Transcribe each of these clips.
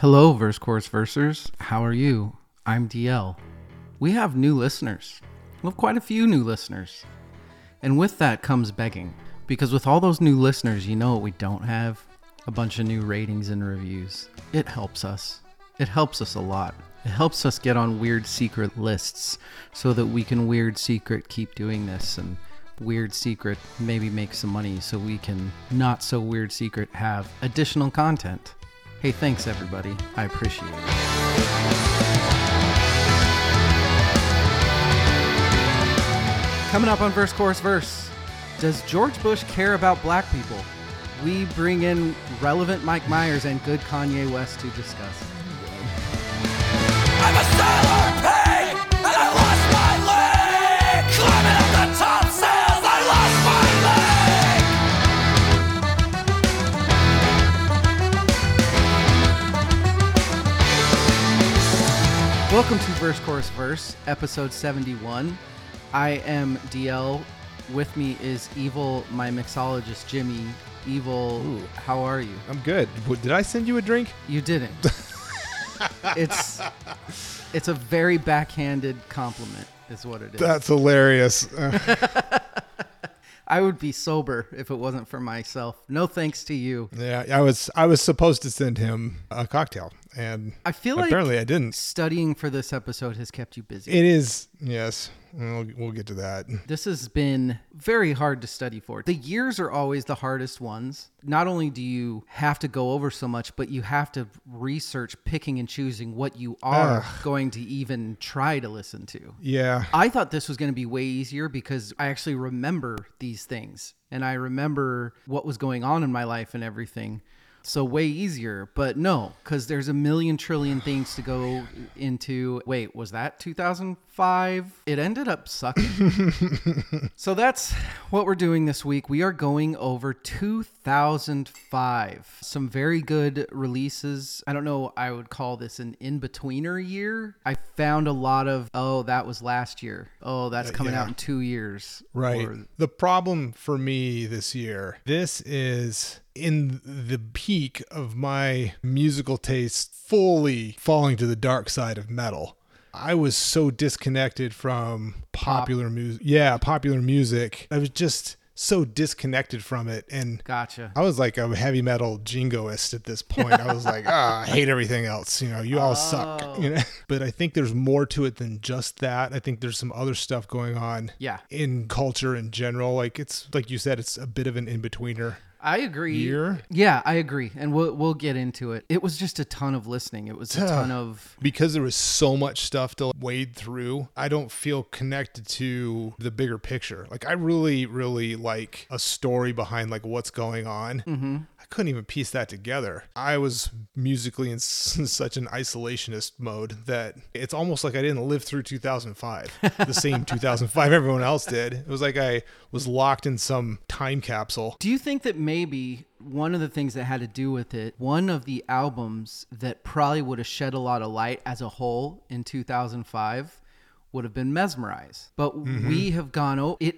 Hello, Verse Chorus Versers. How are you? I'm DL. We have new listeners. We have quite a few new listeners. And with that comes begging. Because with all those new listeners, you know what we don't have? A bunch of new ratings and reviews. It helps us. It helps us a lot. It helps us get on weird secret lists so that we can weird secret keep doing this and weird secret maybe make some money so we can not so weird secret have additional content. Hey, thanks everybody. I appreciate it. Coming up on Verse Chorus Verse, does George Bush care about black people? We bring in relevant Mike Myers and good Kanye West to discuss. Welcome to Verse Chorus Verse, episode 71. I am DL. With me is Evil, my mixologist Jimmy. Evil, Ooh. how are you? I'm good. What, did I send you a drink? You didn't. it's it's a very backhanded compliment, is what it is. That's hilarious. Uh, I would be sober if it wasn't for myself. No thanks to you. yeah, I was I was supposed to send him a cocktail, and I feel like apparently I didn't. studying for this episode has kept you busy. It is yes. We'll, we'll get to that. This has been very hard to study for. The years are always the hardest ones. Not only do you have to go over so much, but you have to research picking and choosing what you are going to even try to listen to. Yeah, I thought this was going to be way easier because I actually remember these things and I remember what was going on in my life and everything. So way easier, but no, because there's a million trillion things to go into. Wait, was that 2005? It ended up sucking. so that's what we're doing this week. We are going over 2005. Some very good releases. I don't know, I would call this an in betweener year. I found a lot of, oh, that was last year. Oh, that's uh, coming yeah. out in two years. right. Or- The problem for me this year, this is in the peak of my musical taste, fully falling to the dark side of metal. I was so disconnected from popular music. Yeah, popular music. I was just so disconnected from it and Gotcha. I was like a heavy metal jingoist at this point. I was like, ah, I hate everything else. You know, you all suck. You know, but I think there's more to it than just that. I think there's some other stuff going on Yeah. in culture in general. Like it's like you said, it's a bit of an in betweener I agree. year Yeah, I agree, and we'll we'll get into it. It was just a ton of listening. It was a ton of because there was so much stuff to wade through. I don't feel connected to the bigger picture. Like I really, really like a story behind like what's going on. Mm-hmm. Couldn't even piece that together. I was musically in such an isolationist mode that it's almost like I didn't live through 2005, the same 2005 everyone else did. It was like I was locked in some time capsule. Do you think that maybe one of the things that had to do with it, one of the albums that probably would have shed a lot of light as a whole in 2005 would have been Mesmerize. But Mm-hmm. we have gone oh it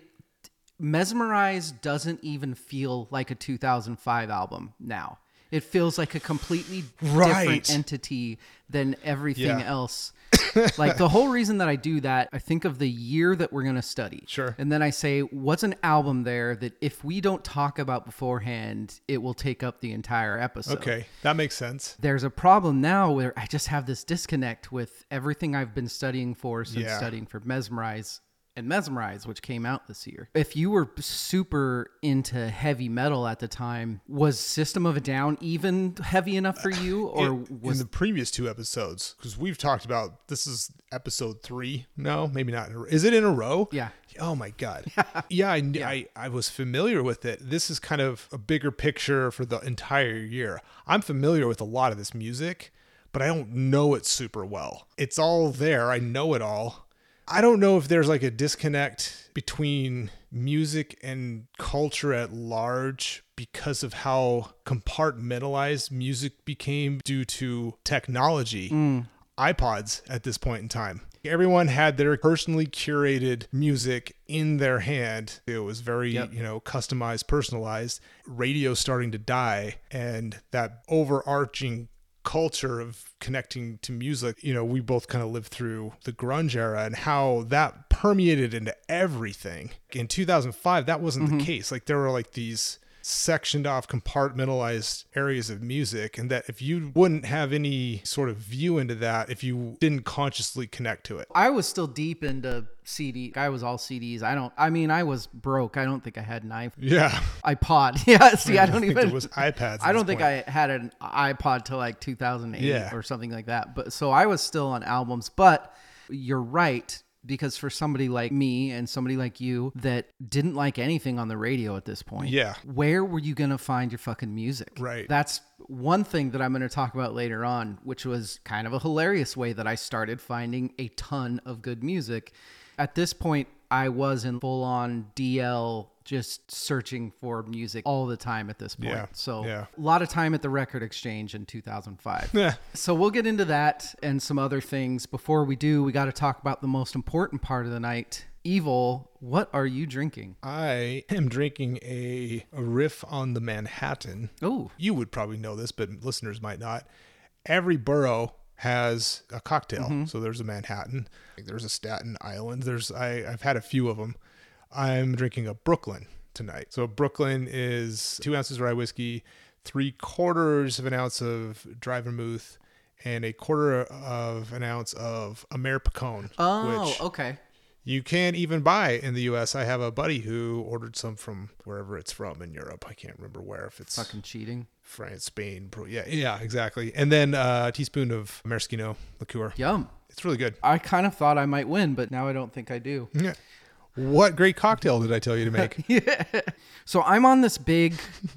Mesmerize doesn't even feel like a 2005 album now. It feels like a completely Right. different entity than everything Yeah. else. like the whole reason that I do that, I think of the year that we're going to study. Sure. And then I say, what's an album there that if we don't talk about beforehand, it will take up the entire episode? Okay, that makes sense. There's a problem now where I just have this disconnect with everything I've been studying for since Yeah. studying for Mesmerize and Mesmerize, which came out this year. If you were super into heavy metal at the time, was System of a Down even heavy enough for you? Uh, or in, was in the previous two episodes because we've talked about this is episode three no maybe not in a, row. is it in a row Yeah. oh my god yeah, I, I i was familiar with it this is kind of a bigger picture for the entire year i'm familiar with a lot of this music but i don't know it super well it's all there i know it all I don't know if there's like a disconnect between music and culture at large because of how compartmentalized music became due to technology. Mm. iPods at this point in time. Everyone had their personally curated music in their hand. It was very, Yep. you know, customized, personalized. Radio starting to die, and that overarching culture of connecting to music. You know, we both kind of lived through the grunge era and how that permeated into everything. In 2005, that wasn't Mm-hmm. the case. Like there were like these sectioned off compartmentalized areas of music and that if you wouldn't have any sort of view into that if you didn't consciously connect to it I was still deep into CD. I was all CDs. I don't. I mean, I was broke. I don't think I had an iPod. yeah iPod. Yeah. See, I don't think even. it was iPads I don't think point. I had an iPod till like 2008 Yeah. or something like that. But so I was still on albums. But you're right because for somebody like me and somebody like you that didn't like anything on the radio at this point, Yeah. where were you gonna find your fucking music? Right. That's one thing that I'm going to talk about later on, which was kind of a hilarious way that I started finding a ton of good music. At this point, I was in full on DL, just searching for music all the time at this point. Yeah, So yeah. a lot of time at the record exchange in 2005. Yeah. So we'll get into that and some other things. Before we do, we got to talk about the most important part of the night. Evil, what are you drinking? I am drinking a, a riff on the Manhattan. Oh, You would probably know this, but listeners might not. Every borough has a cocktail. Mm-hmm. So there's a Manhattan, there's a Staten Island. There's I, I've had a few of them. I'm drinking a Brooklyn tonight. So Brooklyn is two ounces rye whiskey, three quarters of an ounce of dry vermouth, and a quarter of an ounce of Amer Picon. oh, which okay. you can't even buy in the US. I have a buddy who ordered some from wherever it's from in Europe. I can't remember where, if it's Fucking cheating. France, Spain. Yeah, yeah, exactly. And then uh, a teaspoon of maraschino liqueur. Yum. It's really good. I kind of thought I might win, but now I don't think I do. Yeah. What great cocktail did I tell you to make? So I'm on this big.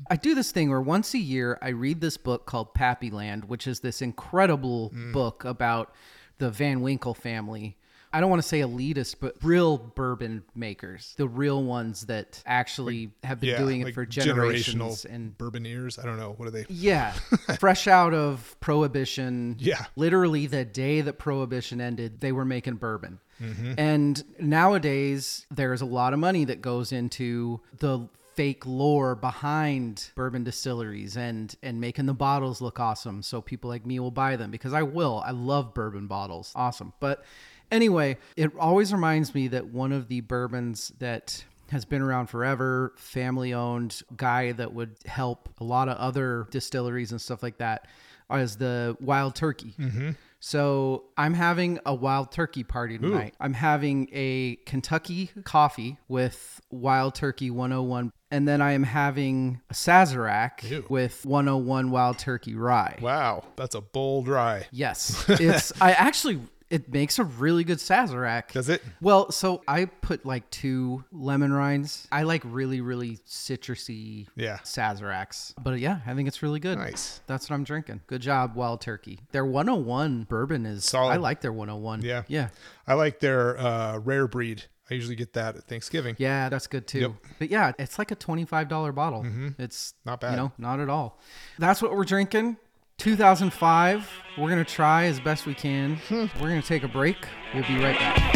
I do this thing where once a year I read this book called Pappyland, which is this incredible mm. book about the Van Winkle family. I don't want to say elitist, but real bourbon makers, the real ones that actually have been yeah, doing it like for generations. And bourboniers. I don't know. What are they? yeah, fresh out of Prohibition. Yeah. Literally the day that Prohibition ended, they were making bourbon. Mm-hmm. And nowadays, there's a lot of money that goes into the fake lore behind bourbon distilleries and and making the bottles look awesome so people like me will buy them because I will. I love bourbon bottles. Awesome. But anyway, it always reminds me that one of the bourbons that has been around forever, family owned guy that would help a lot of other distilleries and stuff like that is the Wild Turkey. Mm-hmm. So I'm having a Wild Turkey party tonight. I'm having a Kentucky coffee with Wild Turkey 101. And then I am having a Sazerac Ew. with 101 Wild Turkey rye. Wow, that's a bold rye. Yes. It's I actually it makes a really good Sazerac. Does it? Well, so I put like two lemon rinds. I like really, really citrusy Yeah. Sazeracs. But yeah, I think it's really good. Nice. That's what I'm drinking. Good job, Wild Turkey. Their 101 bourbon is Solid. I like their 101. Yeah. Yeah. I like their uh, rare breed. I usually get that at Thanksgiving. Yeah, that's good too. Yep. Mm-hmm. But yeah, it's like a $25 bottle. It's Not bad. You know, not at all. That's what we're drinking. 2005. We're going to try as best we can. Hmm. We're going to take a break. We'll be right back.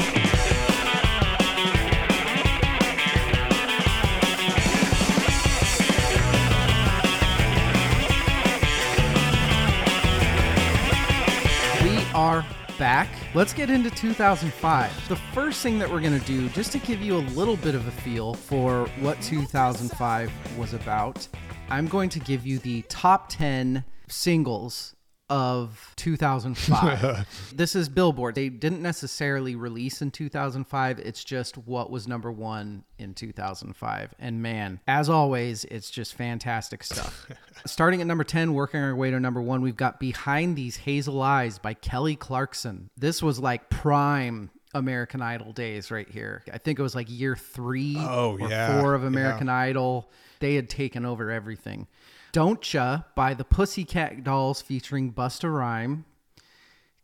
We are back. Let's get into 2005. The first thing that we're going to do, just to give you a little bit of a feel for what 2005 was about, I'm going to give you the top 10 singles of 2005. this is Billboard. They didn't necessarily release in 2005. It's just what was number one in 2005. And man, as always, it's just fantastic stuff. Starting at number 10, working our way to number one, we've got Behind These Hazel Eyes by Kelly Clarkson. This was like prime American Idol days right here. I think it was like year three Oh, or yeah, four of yeah. American Idol. They had taken over everything. Don't Cha by the Pussycat Dolls featuring Busta Rhyme.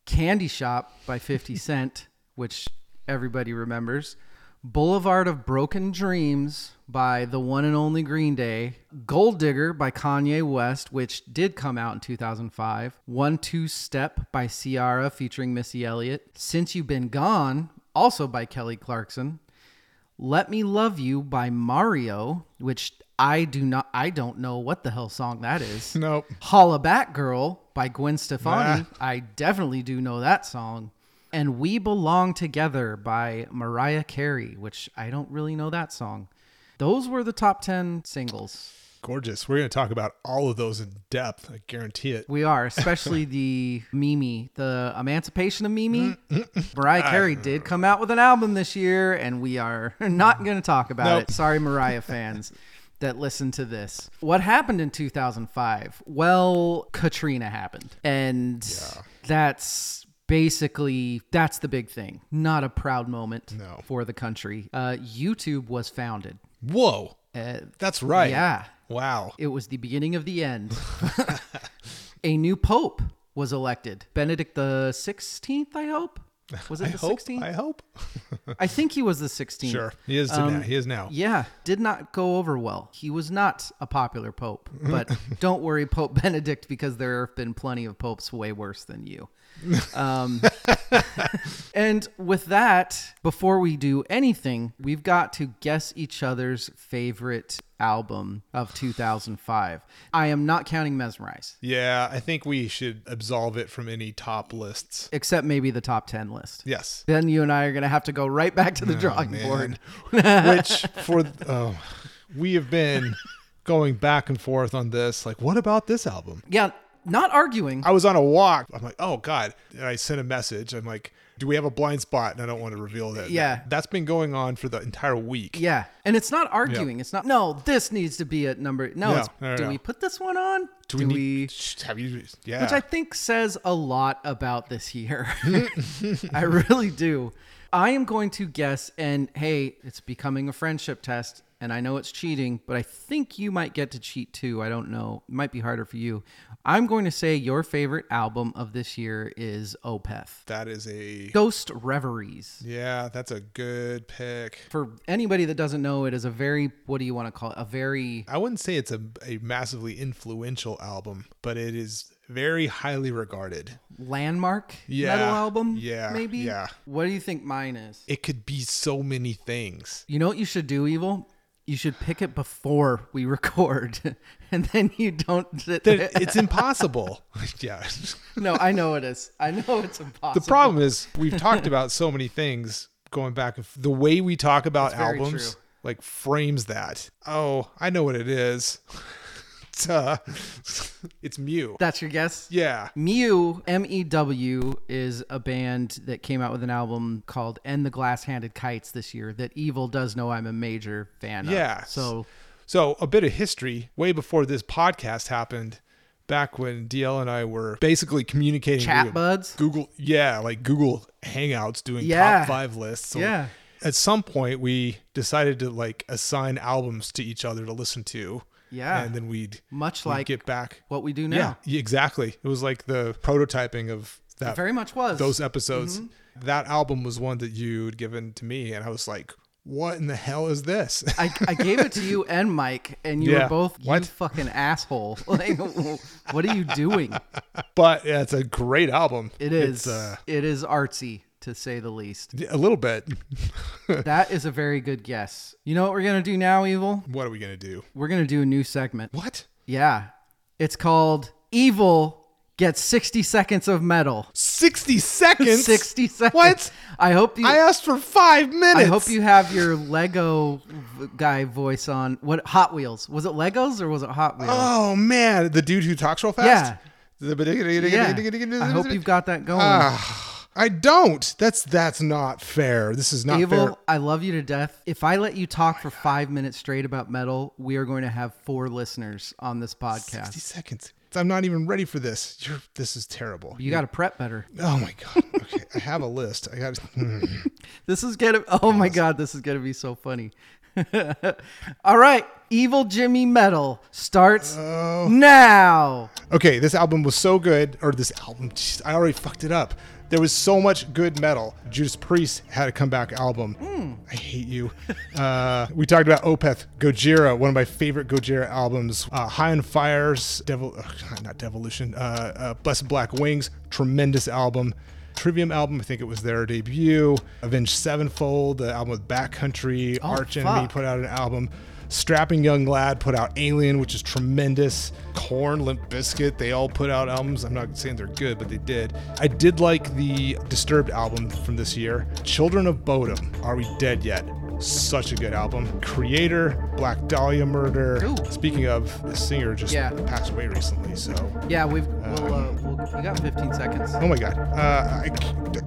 Candy Shop by 50 Cent, which everybody remembers. Boulevard of Broken Dreams by the one and only Green Day. Gold Digger by Kanye West, which did come out in 2005. One Two Step by Ciara featuring Missy Elliott. Since You've Been Gone, also by Kelly Clarkson. Let Me Love You by Mario, which I do not I don't know what the hell song that is. Nope. Holla Back Girl by Gwen Stefani. Nah. I definitely do know that song. And We Belong Together by Mariah Carey, which I don't really know that song. Those were the top 10 singles. Gorgeous. We're going to talk about all of those in depth. I guarantee it. We are, especially the Mimi, the Emancipation of Mimi. Mm, mm, mm. Mariah Carey did come out with an album this year, and we are not going to talk about Nope. it. Sorry, Mariah fans that listen to this. What happened in 2005? Well, Katrina happened, and that's basically that's the big thing. Not a proud moment No. for the country. Uh, YouTube was founded. Whoa. Uh, That's right. yeah, Wow. it was the beginning of the end. a new pope was elected. Benedict the 16th, I hope. Was it I the hope. 16th? I hope. I think he was the 16th. Sure. He is Um, now. He is now. Yeah, did not go over well. He was not a popular pope, but don't worry, Pope Benedict, because there have been plenty of popes way worse than you. Um, and with that, before we do anything, we've got to guess each other's favorite album of 2005. I am not counting Mesmerize, Yeah, I think we should absolve it from any top lists. except maybe the top 10 list. Yes. Then you and I are going to have to go right back to the drawing board. Which for oh, we have been going back and forth on this. Like, what about this album? Yeah, not arguing. I was on a walk. I'm like, oh god. And I sent a message. I'm like, do we have a blind spot? And I don't want to reveal that. Yeah. That's been going on for the entire week. Yeah, and it's not arguing. It's not. No, this needs to be at number. No, No, it's, no, do no. we put this one on? Do we need? Shh, Have you? Yeah. Which I think says a lot about this year. I really do. I am going to guess, and hey, it's becoming a friendship test, and I know it's cheating, but I think you might get to cheat too. I don't know. It might be harder for you. I'm going to say your favorite album of this year is Opeth. that is a. Ghost Reveries. Yeah, that's a good pick. For anybody that doesn't know, it is a very, what do you want to call it? A very I wouldn't say it's a, a massively influential album, but it is very highly regarded. landmark Yeah, metal album. yeah, maybe. yeah. What do you think mine is? It could be so many things. You know what you should do, Evil? You should pick it before we record, and then you don't. Sit there. it's impossible. yeah. no, I know it is. I know it's impossible. The problem is we've talked about so many things going back. The way we talk about albums true. like frames that. Oh, I know what it is. it's, uh, it's Mew. That's your guess. Yeah. Mew, M E W, is a band that came out with an album called "And the Glass Handed Kites" this year. That Evil does know I'm a major fan of. Yeah. So So a bit of history. Way before this podcast happened, back when DL and I were basically communicating chat buds. Google, yeah, like Google Hangouts doing Yeah. top five lists. So Yeah. At some point, we decided to like assign albums to each other to listen to. Yeah. And then we'd Much we'd like get back. what we do now. yeah, exactly. It was like the prototyping of that It very much was. those episodes. Mm-hmm. That album was one that you'd given to me, and I was like, "What in the hell is this?" I, I gave it to you and Mike, and you Yeah. were both what? you fucking asshole. Like, what are you doing? but yeah, it's a great album. It is. It's, uh, it is artsy to say the least. a little bit. That is a very good guess. You know what we're gonna do now, Evil? What are we gonna do? We're gonna do a new segment. What? Yeah, it's called Evil gets sixty seconds of metal. Sixty seconds. Sixty seconds. What? I hope you. I asked for five minutes. I hope you have your Lego guy voice on. What Hot Wheels? Was it Legos or was it Hot Wheels? Oh man, the dude who talks real fast. Yeah. Yeah. yeah. I hope you've got that going. Ah, I don't. That's that's not fair. This is not fair. Evil, fair. I love you to death. If I let you talk for five minutes straight about metal, we are going to have four listeners on this podcast. Sixty seconds. I'm not even ready for this. You're, this is terrible. You got to prep better. Oh my god. Okay, I have a list. I got. Hmm. This is gonna. Oh my god, this is gonna be so funny. All right, Evil Jimmy Metal starts Oh. now. Okay, this album was so good, or this album, jeez, I already fucked it up. There was so much good metal. Judas Priest had a comeback album. I hate you. uh, we talked about Opeth, Gojira, one of my favorite Gojira albums. Uh, High on Fire's Devil, ugh, not Devolution, uh, uh, Blessed Black Wings, tremendous album. Trivium album, I think it was their debut. Avenged Sevenfold, the album with Bat Country. Oh, Arch Enemy put out an album. Strapping Young Lad put out Alien, which is tremendous. Korn, Limp Bizkit, they all put out albums. I'm not saying they're good, but they did. I did like the Disturbed album from this year. Children of Bodom, Are We Dead Yet? Such a good album. Kreator, Black Dahlia Murder. Ooh. Speaking of, the singer just Yeah. passed away recently, so Yeah, we've we'll, uh, we'll we got 15 seconds. Oh my god. Uh, I,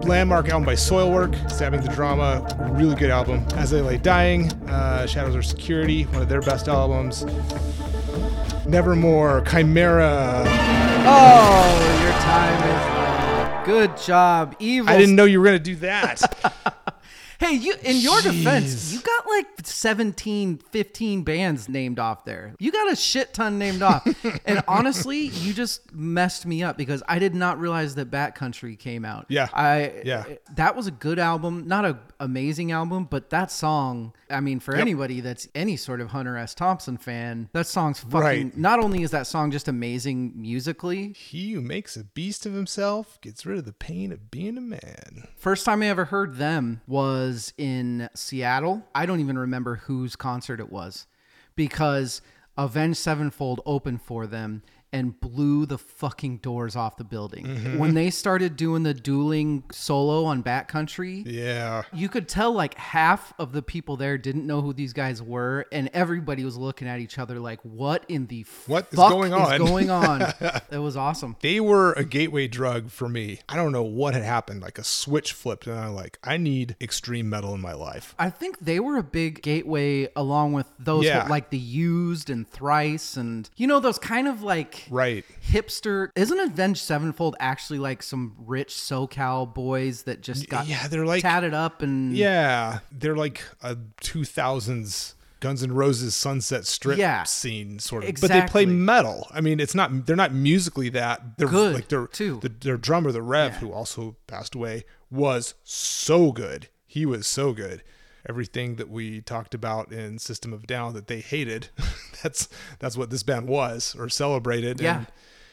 landmark album by Soilwork, Stabbing the Drama, really good album. As They Lay Dying, uh, Shadows Are Security, one of their best albums. Nevermore, Chimera. Oh, your time is. Good job, evil. I didn't know you were gonna do that. Hey, you in your defense, you got like 17, 15 bands named off there. You got a shit ton named off. and honestly, you just messed me up because I did not realize that Bat Country came out. Yeah. I Yeah. That was a good album, not a amazing album, but that song, I mean, for anybody that's any sort of Hunter S. Thompson fan, that song's fucking Right. not only is that song just amazing musically, he who makes a beast of himself gets rid of the pain of being a man. First time I ever heard them was in Seattle. I don't even remember whose concert it was because Avenged Sevenfold opened for them and blew the fucking doors off the building. Mm-hmm. When they started doing the dueling solo on Bat Country, Yeah. you could tell like half of the people there didn't know who these guys were, and everybody was looking at each other like, "What in the What is fuck going on?" going on?" it was awesome. They were a gateway drug for me. I don't know what had happened. Like a switch flipped, and I'm like, I need extreme metal in my life. I think they were a big gateway along with those Yeah. like the used and thrice and you know those kind of like Right. hipster isn't Avenged Sevenfold actually like some rich SoCal boys that just got yeah, they're like- tatted up and Yeah, they're like a 2000s Guns N' Roses Sunset Strip Yeah. scene sort of, but they play metal. I mean, it's not they're not musically that they're Good, like they're too. The, their drummer, the Rev, who also passed away, was so good. He was so good. Everything that we talked about in System of Down that they hated, that's that's what this band was or celebrated. Yeah. And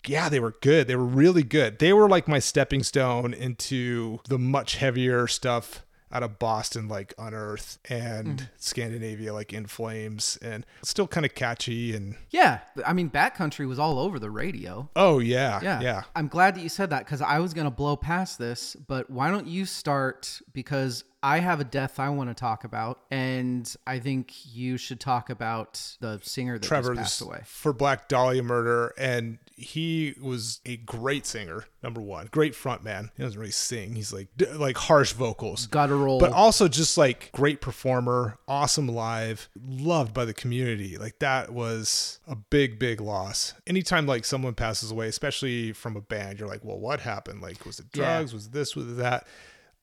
yeah, they were good. They were really good. They were like my stepping stone into the much heavier stuff out of Boston, like Unearth and Mm. Scandinavia, like In Flames, and still kind of catchy. And yeah I mean Bat Country was all over the radio oh yeah, yeah yeah. I'm glad that you said that because I was gonna blow past this but why don't you start because I have a death I want to talk about and I think you should talk about the singer that Trevor passed away for Black Dahlia Murder, and he was a great singer. Number one, great front man. He doesn't really sing. He's like like harsh vocals, guttural but also just like great performer, awesome live, loved by the community. Like that was a big, big loss. Anytime like someone passes away, especially from a band, you're like, well, what happened? Like, was it Yeah. drugs? Was this? Was that?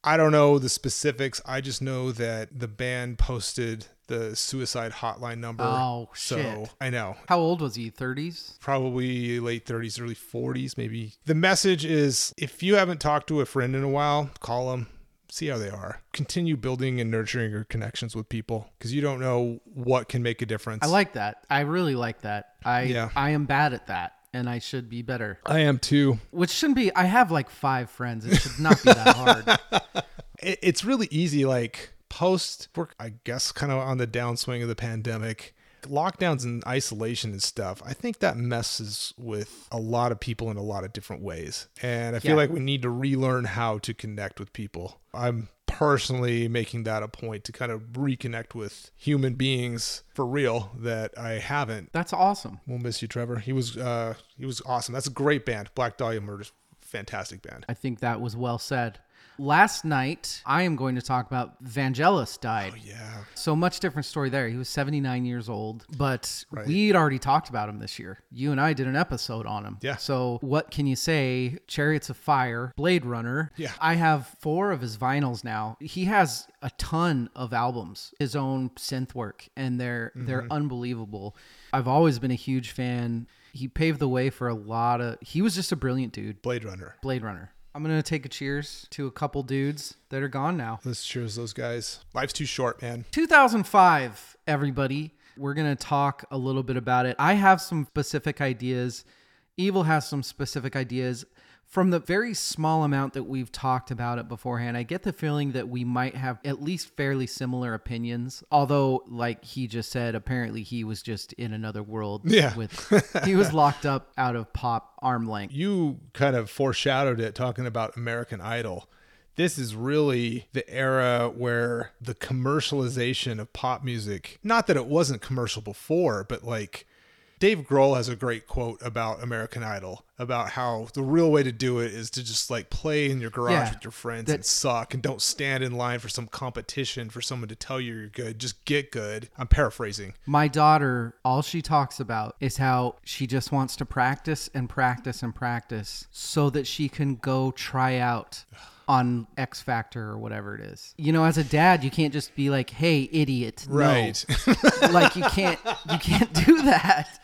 I don't know the specifics. I just know that the band posted the suicide hotline number. Oh, so shit. I know How old was he? 30s? probably late 30s, early 40s, maybe. The message is if you haven't talked to a friend in a while, call them, see how they are. Continue building and nurturing your connections with people because you don't know what can make a difference. I like that. I really like that. I Yeah. I am bad at that and I should be better. I am too. Which shouldn't be I have like 5 friends. It should not be that hard. It's really easy, like post work, I guess, kind of on the downswing of the pandemic. Lockdowns and isolation and stuff, I think that messes with a lot of people in a lot of different ways. And I feel Yeah. like we need to relearn how to connect with people. I'm personally making that a point to kind of reconnect with human beings for real that I haven't. That's awesome. We'll miss you, Trevor. He was uh he was awesome. That's a great band. Black Dahlia Murders, fantastic band. I think that was well said. Last night, I am going to talk about Vangelis died. Oh, Yeah. So much different story there. He was 79 years old, but Right. we'd already talked about him this year. You and I did an episode on him. Yeah. So what can you say? Chariots of Fire, Blade Runner. Yeah. I have four of his vinyls now. He has a ton of albums, his own synth work, and they're they're Mm-hmm. unbelievable. I've always been a huge fan. He paved the way for a lot of. He was just a brilliant dude. Blade Runner. Blade Runner. I'm gonna take a cheers to a couple dudes that are gone now. Let's cheers those guys. Life's too short, man. 2005, everybody. We're to talk a little bit about it. I have some specific ideas. Evil has some specific ideas. From the very small amount that we've talked about it beforehand, I get the feeling that we might have at least fairly similar opinions. Although, like he just said, apparently he was just in another world. Yeah. With he was locked up out of pop arm length. You kind of foreshadowed it talking about American Idol. This is really the era where the commercialization of pop music, not that it wasn't commercial before, but like Dave Grohl has a great quote about American Idol about how the real way to do it is to just like play in your garage Yeah. with your friends That- and suck and don't stand in line for some competition for someone to tell you you're good. Just get good. I'm paraphrasing. My daughter, all she talks about is how she just wants to practice and practice and practice so that she can go try out on X Factor or whatever it is. You know, as a dad, you can't just be like, "Hey, idiot." No. Right. like you can't you can't do that.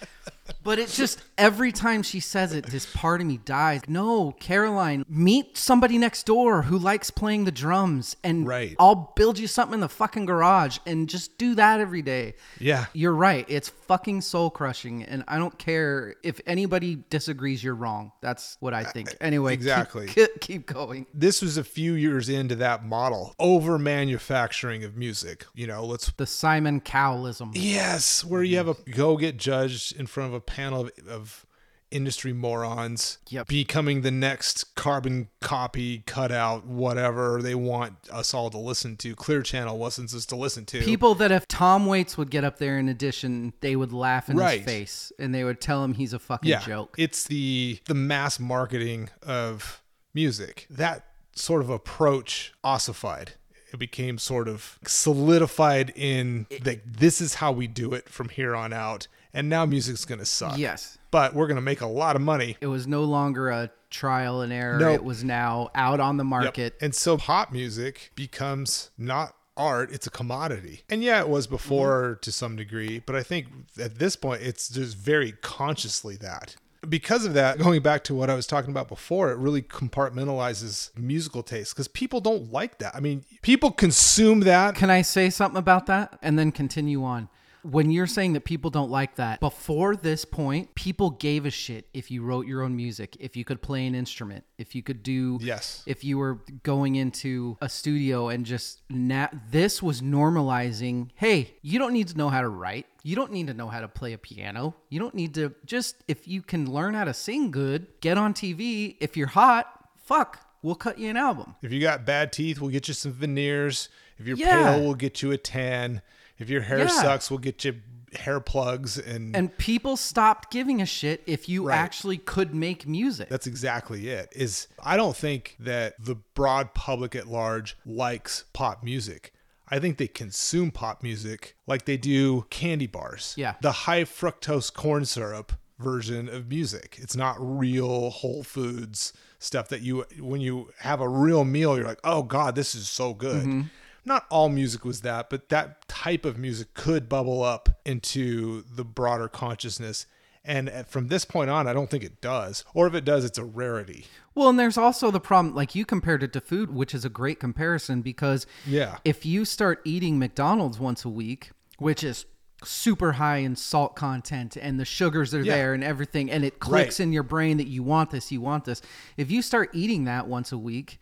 But it's just every time she says it, this part of me dies. No, Caroline, meet somebody next door who likes playing the drums, and Right. I'll build you something in the fucking garage, and just do that every day. Yeah. You're right. It's fucking soul crushing, and I don't care if anybody disagrees. You're wrong. That's what I think. Uh, anyway, keep- exactly. Keep, keep going. this was a few years into that model over manufacturing of music you know let's The Simon Cowellism. yes where you mm-hmm. have a go get judged in front of a panel of, of industry morons Yep. becoming the next carbon copy cutout whatever they want us all to listen to clear channel wants us to listen to People that if Tom Waits would get up there in addition, they would laugh in Right. his face and they would tell him he's a fucking yeah joke. it's the the mass marketing of music that sort of approach ossified it became sort of solidified in that this is how we do it from here on out and now music's gonna suck yes. but we're gonna make a lot of money It was no longer a trial and error. No. It was now out on the Yep. market. and so pop music becomes not art it's a commodity and yeah it was mm-hmm. before to some degree but i think at this point it's just very consciously that because of that going back to what i was talking about before it really compartmentalizes musical taste because people don't like that i mean people consume that Can I say something about that and then continue on? When you're saying that people don't like that, before this point, people gave a shit if you wrote your own music, if you could play an instrument, if you could do Yes. if you were going into a studio and just na- this was normalizing, hey, you don't need to know how to write. You don't need to know how to play a piano. You don't need to just if you can learn how to sing good, get on TV. If you're hot, fuck, we'll cut you an album. if you got bad teeth we'll get you some veneers if you're Yeah. pale we'll get you a tan if your hair Yeah. sucks we'll get you hair plugs and And people stopped giving a shit if you Right. actually could make music. That's exactly it. Is I don't think that the broad public at large likes pop music. I think they consume pop music like they do candy bars. Yeah. The high fructose corn syrup version of music. It's not real whole foods stuff that you when you have a real meal you're like, "Oh god, this is so good." Mm-hmm. Not all music was that, but that type of music could bubble up into the broader consciousness. And from this point on, I don't think it does. Or if it does, it's a rarity. Well, and there's also the problem, like you compared it to food, which is a great comparison because Yeah. if you start eating McDonald's once a week, which is super high in salt content and the sugars are Yeah. there and everything, and it clicks Right. in your brain that you want this, you want this. If you start eating that once a week,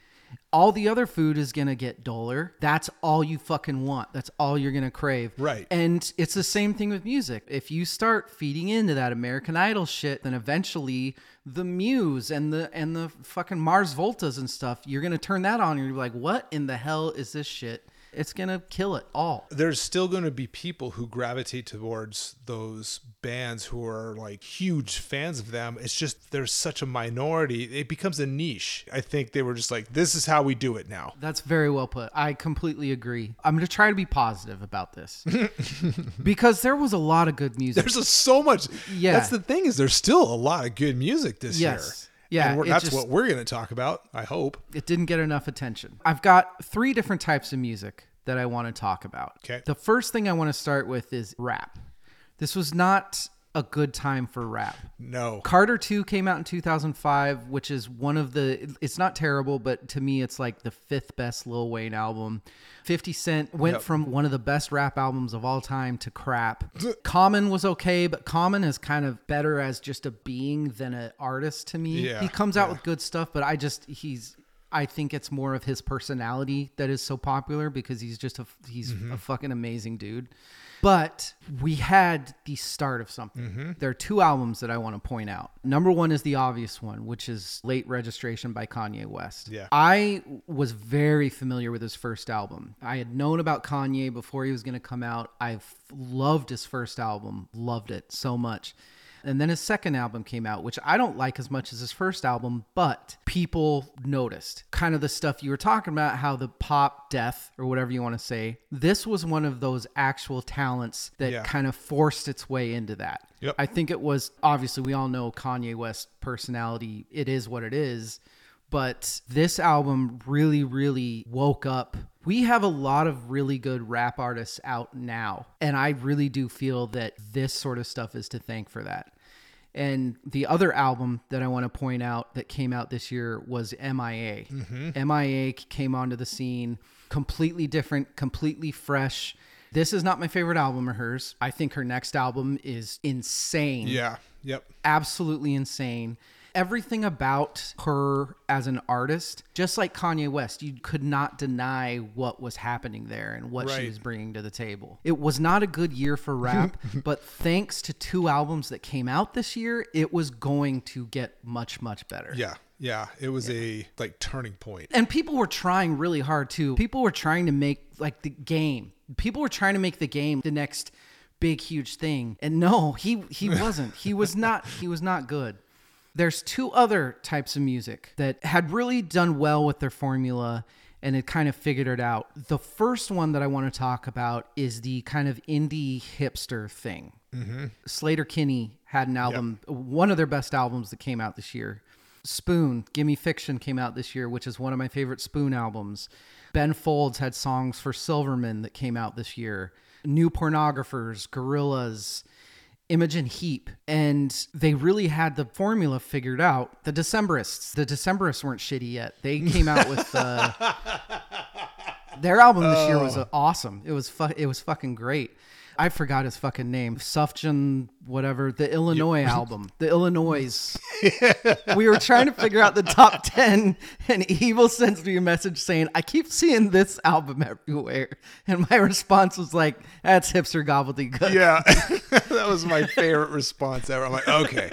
all the other food is going to get duller. That's all you fucking want. That's all you're going to crave. Right. And it's the same thing with music. If you start feeding into that American Idol shit, then eventually the Muse and the and the fucking Mars Voltas and stuff, you're gonna turn that on and you're like, what in the hell is this shit? It's gonna kill it all. There's still going to be people who gravitate towards those bands who are like huge fans of them. It's just there's such a minority. It becomes a niche. I think they were just like, this is how we do it now. That's very well put. I completely agree. I'm gonna try to be positive about this because there was a lot of good music. There's a, so much. Yeah. That's the thing is there's still a lot of good music this Yes. year. Yeah, that's just- what we're going to talk about. I hope. it didn't get enough attention. I've got three different types of music that I want to talk about. Okay. The first thing I want to start with is rap. This was not a good time for rap. No. Carter 2 came out in 2005, which is one of the it's not terrible, but to me it's like the fifth best Lil Wayne album. 50 Cent went Yep. from one of the best rap albums of all time to crap. Common was okay, but Common is kind of better as just a being than an artist to me. Yeah, he comes out yeah. with good stuff, but I just he's I think it's more of his personality that is so popular because he's just a he's Mm-hmm. a fucking amazing dude. But we had the start of something. Mm-hmm. There are two albums that I want to point out. Number one is the obvious one, which is Late Registration by Kanye West. Yeah. I was very familiar with his first album. I had known about Kanye before he was going to come out. I've loved his first album, loved it so much. And then his second album came out, which I don't like as much as his first album, but people noticed kind of the stuff you were talking about, how the pop death or whatever you want to say. This was one of those actual talents that Yeah. kind of forced its way into that. Yep. I think it was obviously we all know Kanye West personality. It is what it is. But this album really, really woke up. We have a lot of really good rap artists out now. And I really do feel that this sort of stuff is to thank for that. And the other album that I want to point out that came out this year was MIA. MIA mm-hmm. came onto the scene completely different, completely fresh. This is not my favorite album of hers. I think her next album is insane Yeah. Yep. absolutely insane. Everything about her as an artist, just like Kanye West, you could not deny what was happening there and what she was bringing to the table. It was not a good year for rap, but thanks to two albums that came out this year, it was going to get much, much better. Yeah. Yeah. It was a like turning point. And people were trying really hard too. People were trying to make like the game. People were trying to make the game the next big huge thing. And no, he he wasn't. he was not he was not good. There's two other types of music that had really done well with their formula and had kind of figured it out. The first one that I want to talk about is the kind of indie hipster thing. Mm-hmm. Sleater-Kinney had an album, one of their best albums that came out this year. Spoon, Gimme Fiction came out this year, which is one of my favorite Spoon albums. Ben Folds had songs for Silverman that came out this year. New Pornographers, Gorillaz, Imogen Heap, and they really had the formula figured out. The Decemberists, the Decemberists weren't shitty yet. They came out with uh, their album this year was uh, awesome. It was fu- it was fucking great. I forgot his fucking name. Sufjan, whatever. The Illinois album. The Illinois. we were trying to figure out the top 10, and Evil sends me a message saying, I keep seeing this album everywhere. And my response was like, that's hipster gobbledygook. Yeah. that was my favorite response ever. I'm like, okay.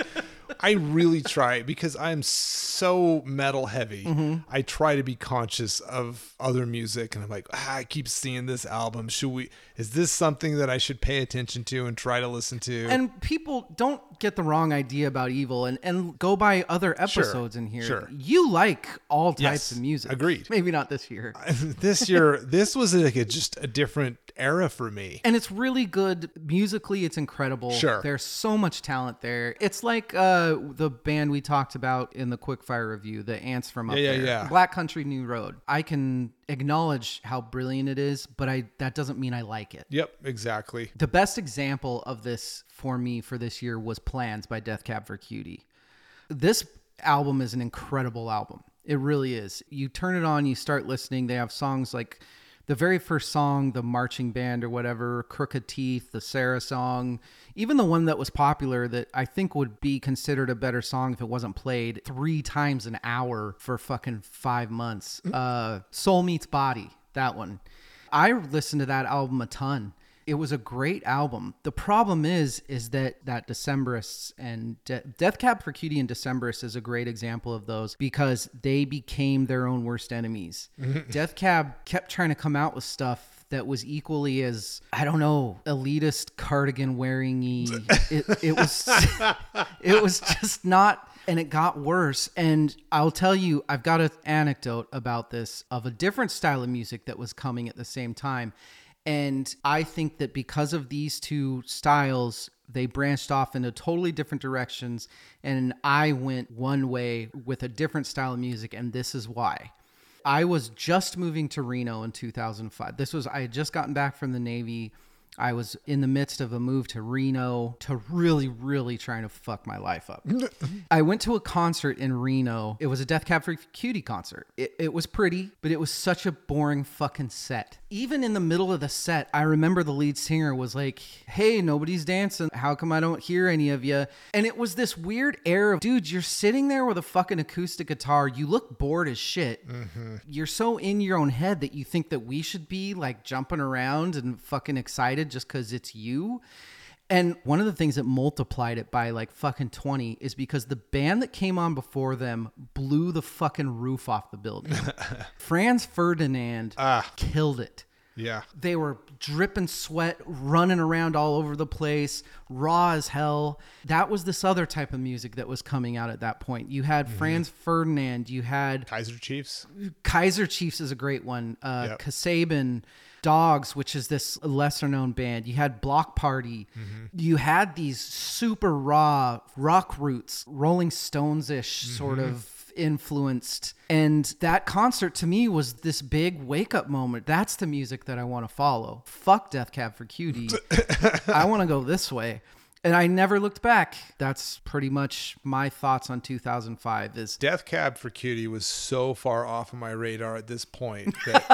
I really try because I'm so metal heavy. Mm-hmm. I try to be conscious of other music and I'm like, ah, I keep seeing this album. Should we is this something that I should pay attention to and try to listen to? And people don't get the wrong idea about evil and, and go by other episodes in here. sure. You like all types Yes, of music. agreed. Maybe not this year. this year this was like a, just a different era for me. and it's really good musically it's incredible Sure. there's so much talent there it's like uh the band we talked about in the quickfire review the ants from up Yeah, yeah, there yeah. black country new road i can acknowledge how brilliant it is but i that doesn't mean i like it Yep, exactly. the best example of this for me for this year was plans by death cab for cutie this album is an incredible album. It really is. You turn it on, you start listening. They have songs like the very first song, the marching band or whatever, Crooked Teeth, the Sarah song, even the one that was popular that I think would be considered a better song if it wasn't played three times an hour for fucking five months. Uh, Soul Meets Body, that one. I listened to that album a ton. It was a great album. The problem is, is that that Decemberists and De- Death Cab for Cutie and Decemberists is a great example of those because they became their own worst enemies. Death Cab kept trying to come out with stuff that was equally as I don't know elitist cardigan wearing it, it was it was just not and it got worse and I'll tell you I've got an anecdote about this of a different style of music that was coming at the same time and I think that because of these two styles they branched off into totally different directions and I went one way with a different style of music and this is why I was just moving to Reno in 2005. This was I had just gotten back from the Navy. I was in the midst of a move to Reno to really, really trying to fuck my life up. I went to a concert in Reno. It was a Death Cab for Cutie concert. It, it was pretty, but it was such a boring fucking set. Even in the middle of the set, I remember the lead singer was like, Hey, nobody's dancing. How come I don't hear any of you? And it was this weird air of, dude, you're sitting there with a fucking acoustic guitar. You look bored as shit. Mm-hmm. You're so in your own head that you think that we should be like jumping around and fucking excited just because it's you. And one of the things that multiplied it by like fucking 20 is because the band that came on before them blew the fucking roof off the building. Franz Ferdinand killed it. Yeah. They were dripping sweat, running around all over the place, raw as hell. That was this other type of music that was coming out at that point. You had Franz Ferdinand, you had Kaiser Chiefs. Kaiser Chiefs is a great one. Uh, Yep. Kasabian, Dogs, which is this lesser known band. You had Bloc Party. Mm-hmm. You had these super raw rock roots, Rolling Stones ish mm-hmm. sort of influenced. And that concert to me was this big wake up moment. That's the music that I want to follow. Fuck Death Cab for Cutie. I want to go this way. And I never looked back. That's pretty much my thoughts on 2005 is Death Cab for Cutie was so far off of my radar at this point that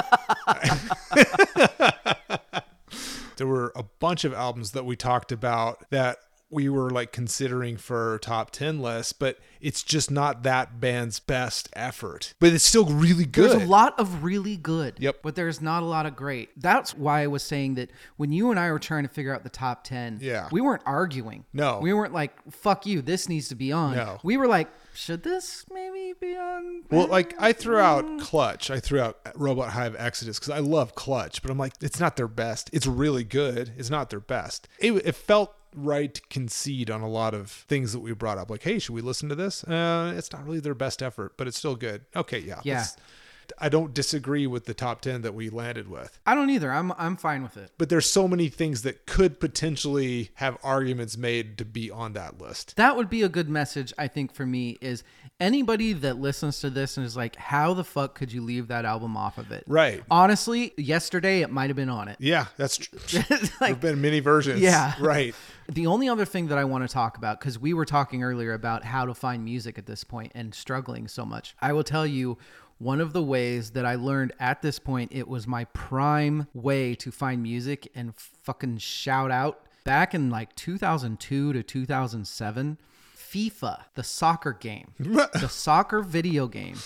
there were a bunch of albums that we talked about that we were like considering for top 10 list, but it's just not that band's best effort. But it's still really good. There's a lot of really good. Yep. But there's not a lot of great. That's why I was saying that when you and I were trying to figure out the top 10, Yeah. we weren't arguing. No. We weren't like, fuck you, this needs to be on. No. We were like, should this maybe be on? Well, like I threw out Clutch, I threw out Robot Hive Exodus because I love Clutch, but I'm like, it's not their best. It's really good. It's not their best. It, it felt right to concede on a lot of things that we brought up. Like, hey, should we listen to this? Uh, it's not really their best effort, but it's still good. Okay, yeah. Yeah. let's- I don't disagree with the top 10 that we landed with. I don't either. I'm I'm fine with it. But there's so many things that could potentially have arguments made to be on that list. That would be a good message, I think, for me is anybody that listens to this and is like, how the fuck could you leave that album off of it? Right. Honestly, yesterday it might have been on it. Yeah, that's true. Like, There've been many versions. Yeah. Right. The only other thing that I want to talk about, because we were talking earlier about how to find music at this point and struggling so much, I will tell you one of the ways that I learned at this point, it was my prime way to find music and fucking shout out. Back in like 2002 to 2007, FIFA, the soccer game, the soccer video game,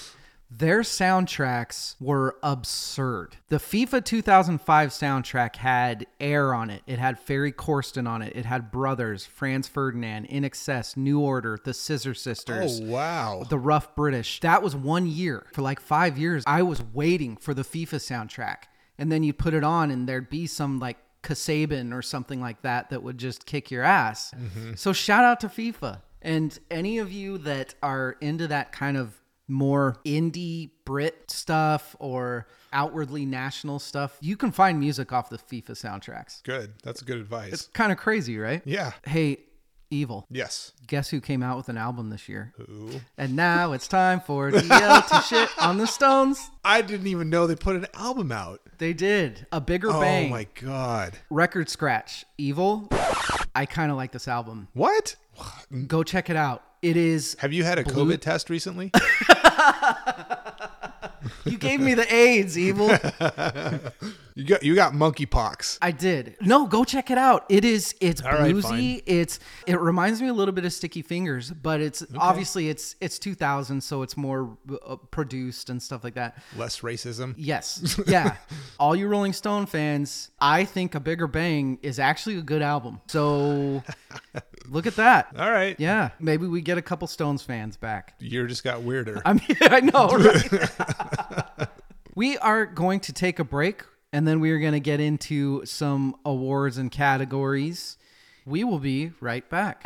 their soundtracks were absurd. The FIFA 2005 soundtrack had Air on it. It had Ferry Corsten on it. It had Brothers, Franz Ferdinand, INXS, New Order, The Scissor Sisters. Oh, wow. The Rough British. That was one year. For like five years, I was waiting for the FIFA soundtrack. And then you'd put it on, and there'd be some like Kasabian or something like that that would just kick your ass. Mm-hmm. So shout out to FIFA. And any of you that are into that kind of more indie Brit stuff or outwardly national stuff, you can find music off the FIFA soundtracks. Good. That's good advice. It's kind of crazy, right? yeah. Hey, Evil. Yes. Guess who came out with an album this year? Who? And now it's time for DL to shit on the Stones. I didn't even know they put an album out. They did a bigger Oh bang. Oh my god. Record scratch. Evil. I kind of like this album. What? Go check it out. It is. Have you had a Blue- COVID test recently? You gave me the AIDS, Evil. you got you got monkeypox. I did. No, go check it out. It is. It's All right, bluesy. fine. It's. It reminds me a little bit of Sticky Fingers, but it's obviously it's it's 2000, so it's more uh, produced and stuff like that. Less racism. Yes. Yeah. All you Rolling Stone fans, I think A Bigger Bang is actually a good album. So look at that. All right. Yeah. Maybe we get a couple Stones fans back. Year just got weirder. I mean, I know, right? we are going to take a break and then we are going to get into some awards and categories. We will be right back.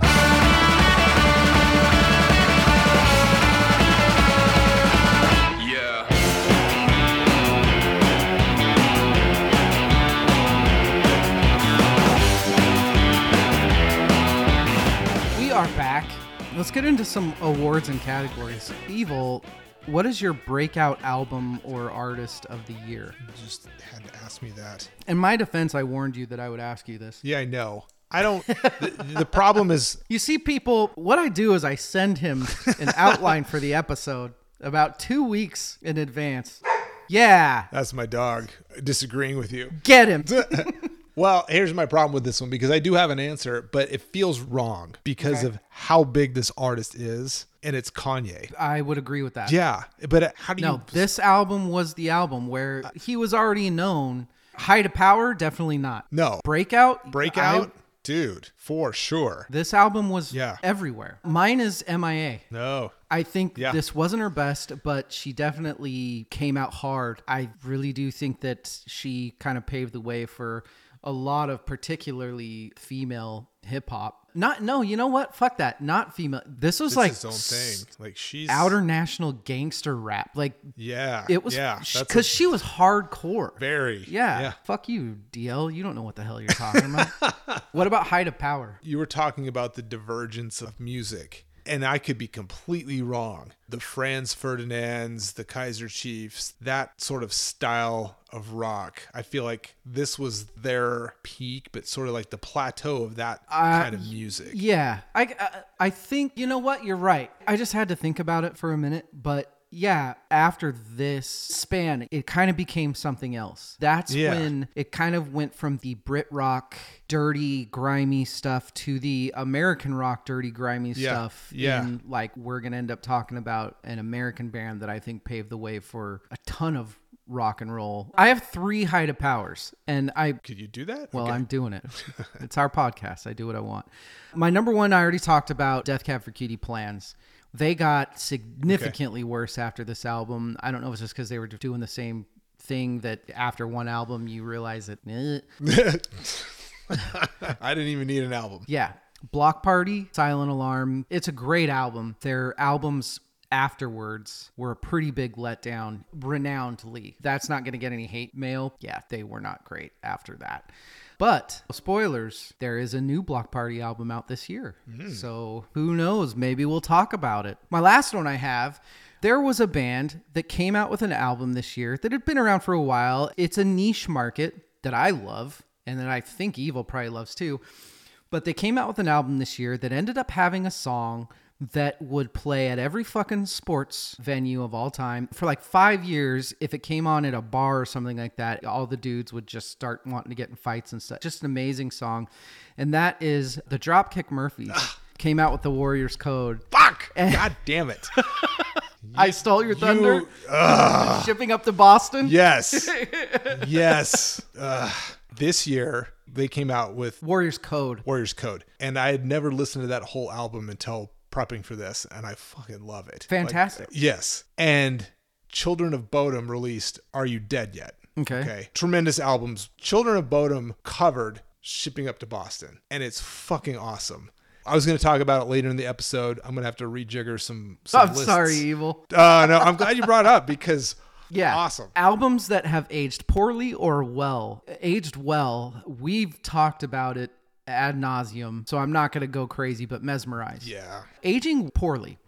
Back. Let's get into some awards and categories. Evil, What is your breakout album or artist of the year? You just had to ask me that. In my defense, I warned you that I would ask you this. Yeah, I know. I don't. the, the problem is, You see, people, what I do is I send him an outline for the episode about two weeks in advance. Yeah, that's my dog disagreeing with you. get him. Well, here's my problem with this one because I do have an answer, but it feels wrong because Okay. of how big this artist is, and it's Kanye. I would agree with that. Yeah, but uh, how do you? No, this album was the album where he was already known. High to Power, definitely not. no Breakout, breakout, I- dude, for sure. this album was Yeah. everywhere. Mine is MIA. No, I think Yeah. this wasn't her best, but she definitely came out hard. I really do think that she kind of paved the way for a lot of particularly female hip hop. Not no, you know what? Fuck that. Not female. This was it's like his own thing. Like she's outer national gangster rap. Like Yeah, it was Yeah, because she was hardcore. very Yeah. yeah. Fuck you, DL. You don't know what the hell you're talking about. what about High to Power? You were talking about the divergence of music, and I could be completely wrong. The Franz Ferdinands, the Kaiser Chiefs, that sort of style of rock. I feel like this was their peak, but sort of like the plateau of that uh, kind of music. Yeah, I, I I think you know what you're right. I just had to think about it for a minute, but yeah, after this span, it kind of became something else. That's Yeah. when it kind of went from the Brit rock, dirty, grimy stuff to the American rock, dirty, grimy Yeah, stuff. yeah. And like we're gonna end up talking about an American band that I think paved the way for a ton of rock and roll. I have three to powers, and I Could you do that? well, Okay. I'm doing it. it's our podcast. I do what I want. My number one, I already talked about Death Cab for Cutie plans. They got significantly worse after this album. I don't know if it's just because they were doing the same thing that after one album you realize that, eh. I didn't even need an album. yeah. Bloc Party, Silent Alarm. It's a great album. Their albums afterwards were a pretty big letdown, renownedly. That's not going to get any hate mail. Yeah, they were not great after that. But spoilers, there is a new Bloc Party album out this year. Hmm. So who knows? Maybe we'll talk about it. My last one I have. There was a band that came out with an album this year that had been around for a while. It's a niche market that I love and that I think Evil probably loves too. But they came out with an album this year that ended up having a song that would play at every fucking sports venue of all time for like five years. If it came on at a bar or something like that, all the dudes would just start wanting to get in fights and stuff. Just an amazing song. And that is the Dropkick Murphys. Came out with the Warriors Code. Fuck! God damn it. I stole your thunder. Shipping up to Boston. Yes. yes. Ugh. This year, they came out with Warriors Code. Warriors Code. And I had never listened to that whole album until prepping for this, and I fucking love it. Like, Fantastic. yes. And Children of Bodom released Are You Dead Yet? Okay. Okay. Tremendous albums. Children of Bodom covered Shipping Up to Boston, and it's fucking awesome. I was going to talk about it later in the episode. I'm going to have to rejigger some. some I'm lists. sorry, Evil. Uh, no, I'm glad you brought it up because Yeah. awesome. Albums that have aged poorly or well. Aged well, we've talked about it ad nauseum, so I'm not going to go crazy, but mesmerized. Yeah. Aging poorly.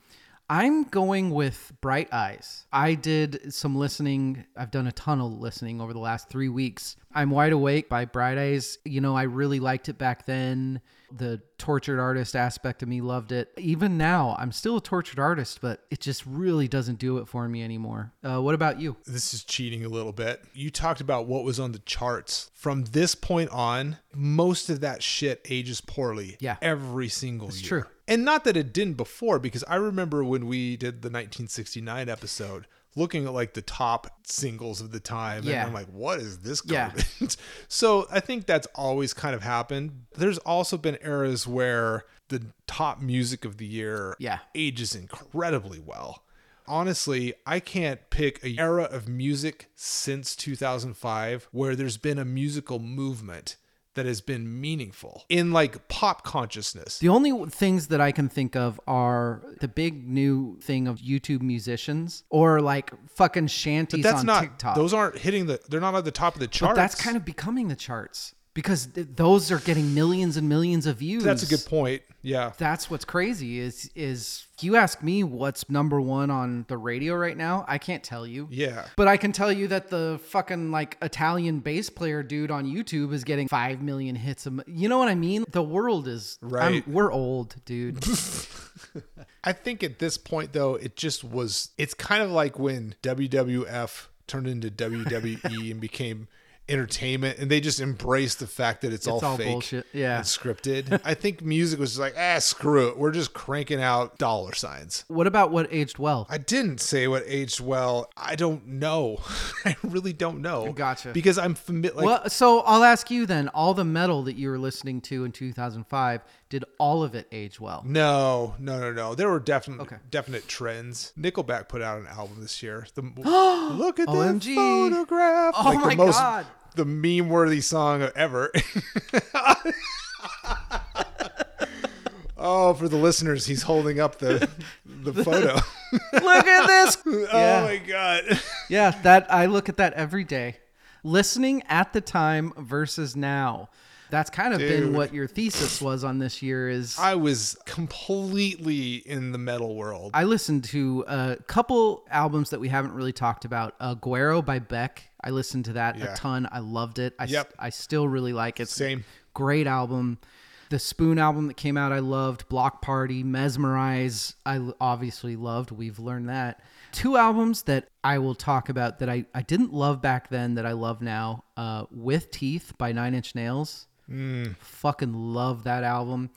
I'm going with Bright Eyes. I did some listening. I've done a ton of listening over the last three weeks. I'm Wide Awake by Bright Eyes. You know, I really liked it back then. The tortured artist aspect of me loved it. Even now, I'm still a tortured artist, but it just really doesn't do it for me anymore. Uh, what about you? this is cheating a little bit. You talked about what was on the charts. From this point on, most of that shit ages poorly. Yeah. Every single year. true. And not that it didn't before, because I remember when we did the 1969 episode, looking at like the top singles of the time. Yeah. And I'm like, what is this Yeah. so I think that's always kind of happened. There's also been eras where the top music of the year Yeah. ages incredibly well. Honestly, I can't pick a era of music since 2005 where there's been a musical movement that has been meaningful in like pop consciousness. The only things that I can think of are the big new thing of YouTube musicians or like fucking shanties That's on not TikTok. those aren't hitting the they're not at the top of the charts. But that's kind of becoming the charts because th- those are getting millions and millions of views. That's a good point. Yeah. That's what's crazy is is if you ask me what's number one on the radio right now, I can't tell you. Yeah. But I can tell you that the fucking like Italian bass player dude on YouTube is getting five million hits. A m- you know what I mean? The world is Right. I'm- we're old, dude. I think at this point though, it just was it's kind of like when WWF turned into WWE and became entertainment and they just embrace the fact that it's, all, all fake bullshit. Yeah. and scripted. I think music was just like, ah, screw it. We're just cranking out dollar signs. what about what aged well? I didn't say what aged well. I don't know. I really don't know. Gotcha. Because I'm familiar. Like, well, so I'll ask you then. All the metal that you were listening to in 2005, did all of it age well? No, no, no, no. There were definite Okay. definite trends. Nickelback put out an album this year. The look at OMG. Oh the photograph. Oh my the most, God. The meme worthy song ever. oh, for the listeners, he's holding up the the photo. Look at this. oh Yeah. my god. Yeah, that I look at that every day. Listening at the time versus now. That's kind of been what your thesis was on this year is I was completely in the metal world. I listened to a couple albums that we haven't really talked about. Uh, Guero by Beck. I listened to that Yeah. a ton. I loved it. I, Yep. I still really like it. Same. Great album. The Spoon album that came out, I loved. Bloc Party, Mesmerize, I l- obviously loved. We've learned that. Two albums that I will talk about that I, I didn't love back then that I love now. Uh, With Teeth by Nine Inch Nails. Fucking love that album.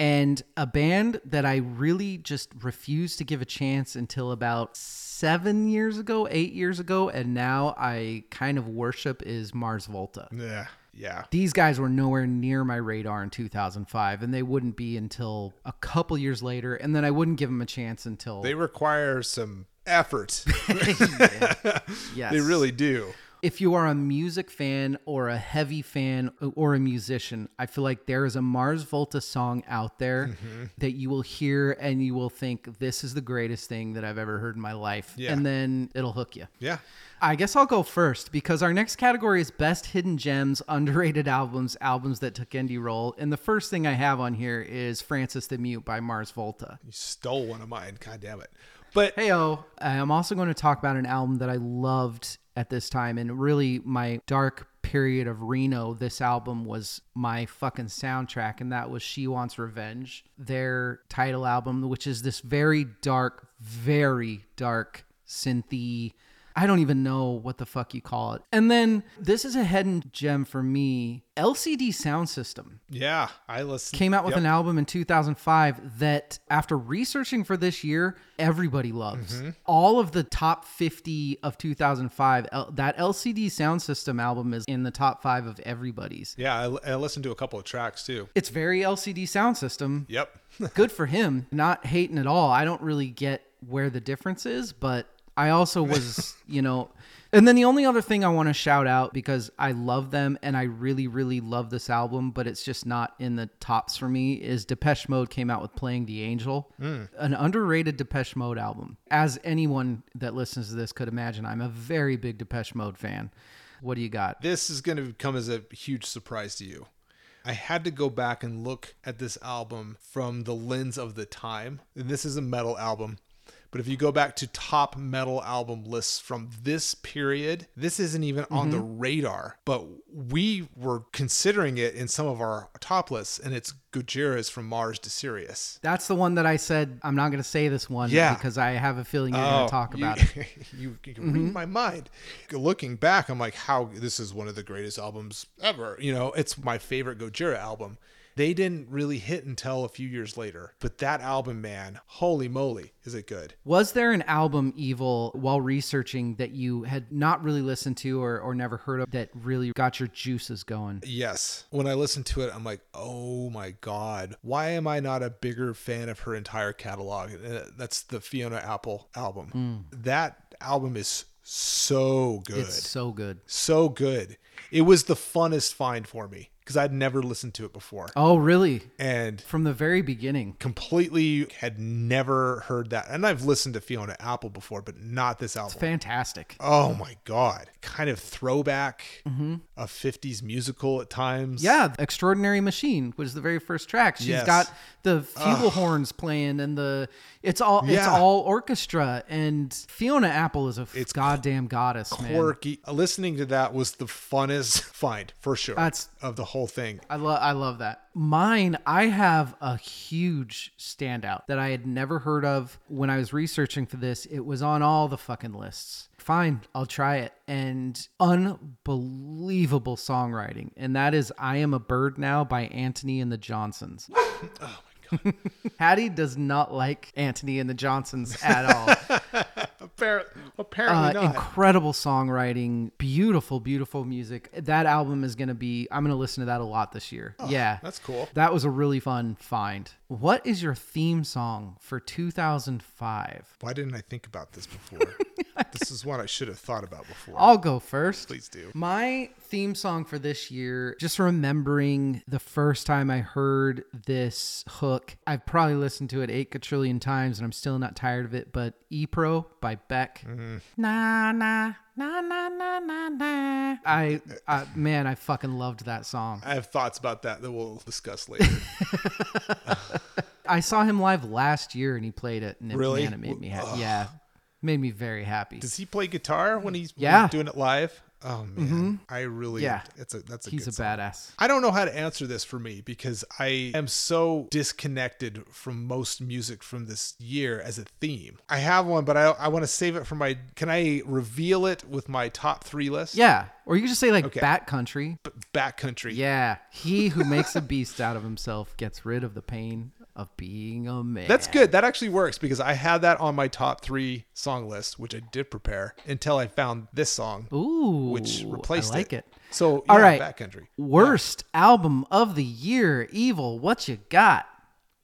And a band that I really just refused to give a chance until about seven years ago, eight years ago, and now I kind of worship is Mars Volta. yeah. Yeah. These guys were nowhere near my radar in 2005, and they wouldn't be until a couple years later, and then I wouldn't give them a chance until They require some effort. yes. they really do. If you are a music fan or a heavy fan or a musician, I feel like there is a Mars Volta song out there Mm-hmm. that you will hear and you will think this is the greatest thing that I've ever heard in my life. Yeah. And then it'll hook you. Yeah. I guess I'll go first because our next category is best hidden gems, underrated albums, albums that took indie role. And the first thing I have on here is Francis the Mute by Mars Volta. You stole one of mine. God damn it. But Heyo, I'm also going to talk about an album that I loved at this time, and really my dark period of Reno. This album was my fucking soundtrack, and that was She Wants Revenge, their title album, which is this very dark, very dark synthy. I don't even know what the fuck you call it. And then this is a hidden gem for me. LCD Sound System yeah, I listened. came out with Yep. an album in 2005 that after researching for this year everybody loves Mm-hmm. all of the top 50 of 2005 L- that lcd sound system album is in the top five of everybody's Yeah, I, I listened to a couple of tracks too. it's very lcd sound system Yep. good for him not hating at all i don't really get where the difference is but i also was you know and then the only other thing i want to shout out because i love them and i really really love this album but it's just not in the tops for me is depeche mode came out with playing the angel mm. an underrated depeche mode album as anyone that listens to this could imagine i'm a very big depeche mode fan what do you got this is going to come as a huge surprise to you. I had to go back and look at this album from the lens of the time. And this is a metal album. But if you go back to top metal album lists from this period, this isn't even on the mm-hmm. radar. But we were considering it in some of our top lists, and it's Gojira's from Mars to Sirius. that's the one that i said i'm not going to say this one Yeah. because i have a feeling you're going to oh, talk you, about it you, you can read mm-hmm. my mind. Looking back, I'm like, how this is one of the greatest albums ever. You know, it's my favorite Gojira album. They didn't really hit until a few years later. But that album, man, holy moly, is it good? Was there an album, Evil, while researching that you had not really listened to or, or never heard of that really got your juices going? Yes. When I listen to it, I'm like, oh my God, why am I not a bigger fan of her entire catalog? Uh, That's the Fiona Apple album. That album is so good. It's so good. so good. It was the funnest find for me because I'd never listened to it before. Oh, really? And From the very beginning. completely had never heard that. And I've listened to Fiona Apple before, but not this album. Fantastic. Oh my god. Kind of throwback mm-hmm. a 50s musical at times. Yeah, Extraordinary Machine was the very first track. She's Yes. got the flugelhorns playing and the it's all it's all orchestra and Fiona Apple is a It's goddamn goddess, man. Quirky. Listening to that was the funnest find for sure That's- of the whole thing. I love I love that. Mine, I have a huge standout that I had never heard of when I was researching for this. It was on all the fucking lists. Fine, I'll try it. And unbelievable songwriting. And that is I Am a Bird Now by Antony and the Johnsons. Oh my God. Hattie does not like Antony and the Johnsons at all. Apparently, apparently Uh, not. incredible songwriting, beautiful, beautiful music. That album is going to be, I'm going to listen to that a lot this year. yeah. Oh, that's cool. That was a really fun find. What is your theme song for 2005? Why didn't I think about this before? this is what I should have thought about before. I'll go first. Please do. My theme song for this year, just remembering the first time I heard this hook, I've probably listened to it eight quadrillion times and I'm still not tired of it, but E Pro by Beck. Mm-hmm. Na, na, na, na, na, na, na. I, I, man, I fucking loved that song. I have thoughts about that that we'll discuss later. I saw him live last year and he played it, and it, Really? man, it made me happy. Yeah, made me very happy. Does he play guitar when he's when Yeah. he's doing it live? Oh man, mm-hmm. I really Yeah. It's a that's a He's a song. badass. I don't know how to answer this for me because I am so disconnected from most music from this year as a theme. I have one, but I I want to save it for my. Can I reveal it with my top three list? Yeah, or you could just say like Okay. Bat Country. B- Bat Country. Yeah, he who makes a beast out of himself gets rid of the pain of being a man. That's good. That actually works because I had that on my top three song list, which I did prepare until I found this song, Ooh, which replaced I like it. So, All yeah, right. Bat Country. Worst album of the year, Evil. What you got?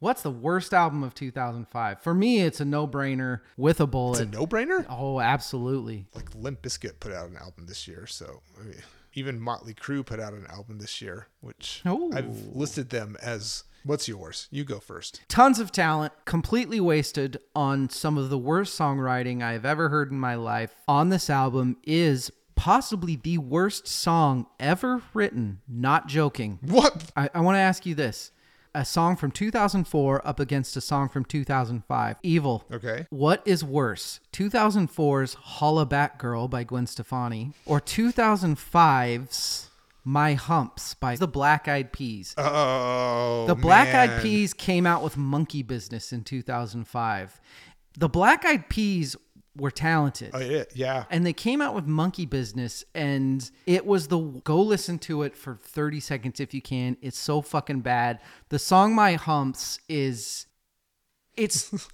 What's the worst album of 2005? For me, it's a no-brainer with a bullet. It's a no-brainer. oh, absolutely. Like Limp Bizkit put out an album this year, so I mean, even Motley Crue put out an album this year, which Ooh. I've listed them as. What's yours? You go first. Tons of talent, completely wasted on some of the worst songwriting I've ever heard in my life. On this album is possibly the worst song ever written. Not joking. What? I, I want to ask you this. A song from 2004 up against a song from 2005. Evil. Okay. What is worse, 2004's Holla Back Girl by Gwen Stefani or 2005's My Humps by the Black Eyed Peas? Oh, the Black Eyed. Peas came out with Monkey Business in 2005. The Black Eyed Peas were talented. Oh, yeah, yeah. And they came out with Monkey Business, and it was the go listen to it for 30 seconds if you can. It's so fucking bad. The song My Humps is. It's.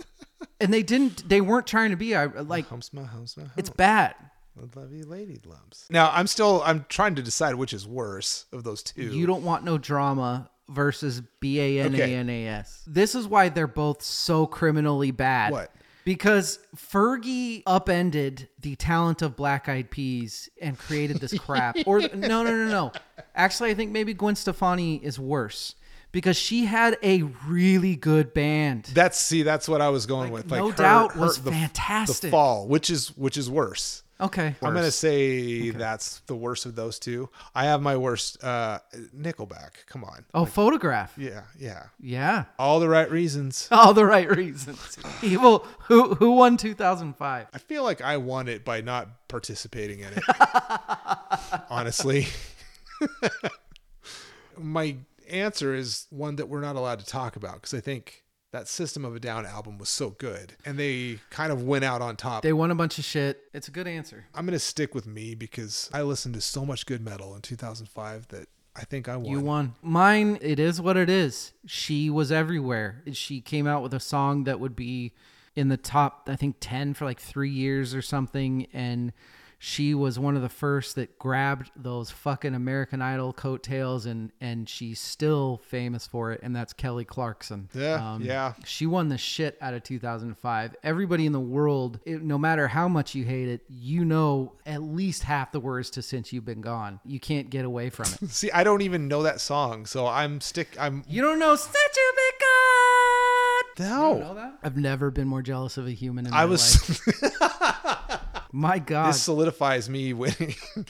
and they didn't. They weren't trying to be. I like. Humps my humps my humps. It's bad. I love you, lady lumps. Now I'm still I'm trying to decide which is worse of those two. You don't want no drama versus B A N A N A S. This is why they're both so criminally bad. What? Because Fergie upended the talent of Black Eyed Peas and created this crap. or no, no, no, no. Actually, I think maybe Gwen Stefani is worse because she had a really good band. That's see, that's what I was going with. Like no her- doubt her- was the, fantastic. The fall, which is which is worse. Okay, I'm gonna worse. say that's the worst of those two. I have my worst. uh Nickelback. Come on. oh, photograph. Yeah, yeah. Yeah, All the right reasons. all the right reasons. Evil. Who who won 2005? I feel like I won it by not participating in it. Honestly. My answer is one that we're not allowed to talk about because I think that System of a Down album was so good and they kind of went out on top. They won a bunch of shit. It's a good answer. I'm going to stick with me because I listened to so much good metal in 2005 that I think I won. You won. Mine, it is what it is. She was everywhere. She came out with a song that would be in the top, I think, 10 for like three years or something. And she was one of the first that grabbed those fucking American Idol coattails, and, and she's still famous for it. And that's Kelly Clarkson. Yeah, um, yeah. She won the shit out of 2005. Everybody in the world, it, no matter how much you hate it, you know at least half the words to Since You've Been Gone. You can't get away from it. See, I don't even know that song, so I'm stick. I'm You don't know Since You've Been Gone. no. You know that? I've never been more jealous of a human in my life. I was. My God. This solidifies me winning.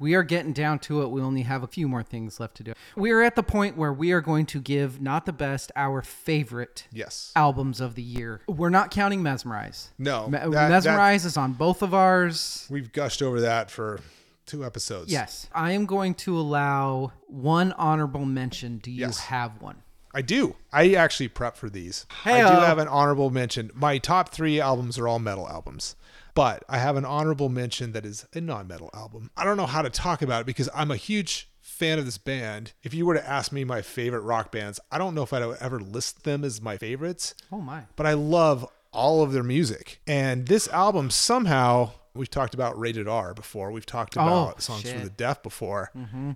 We are getting down to it. We only have a few more things left to do. We are at the point where we are going to give not the best, our favorite yes. albums of the year. We're not counting Mesmerize. No, Me- that- that- Mesmerize is on both of ours. We've gushed over that for two episodes. Yes. I am going to allow one honorable mention. Do you Yes. have one? I do. I actually prep for these. I Hey-o. do have an honorable mention. My top three albums are all metal albums, but I have an honorable mention that is a non-metal album. I don't know how to talk about it because I'm a huge fan of this band. If you were to ask me my favorite rock bands, I don't know if I'd ever list them as my favorites, Oh, my. but I love all of their music. And this album somehow we've talked about rated R before. We've talked about songs for the deaf before.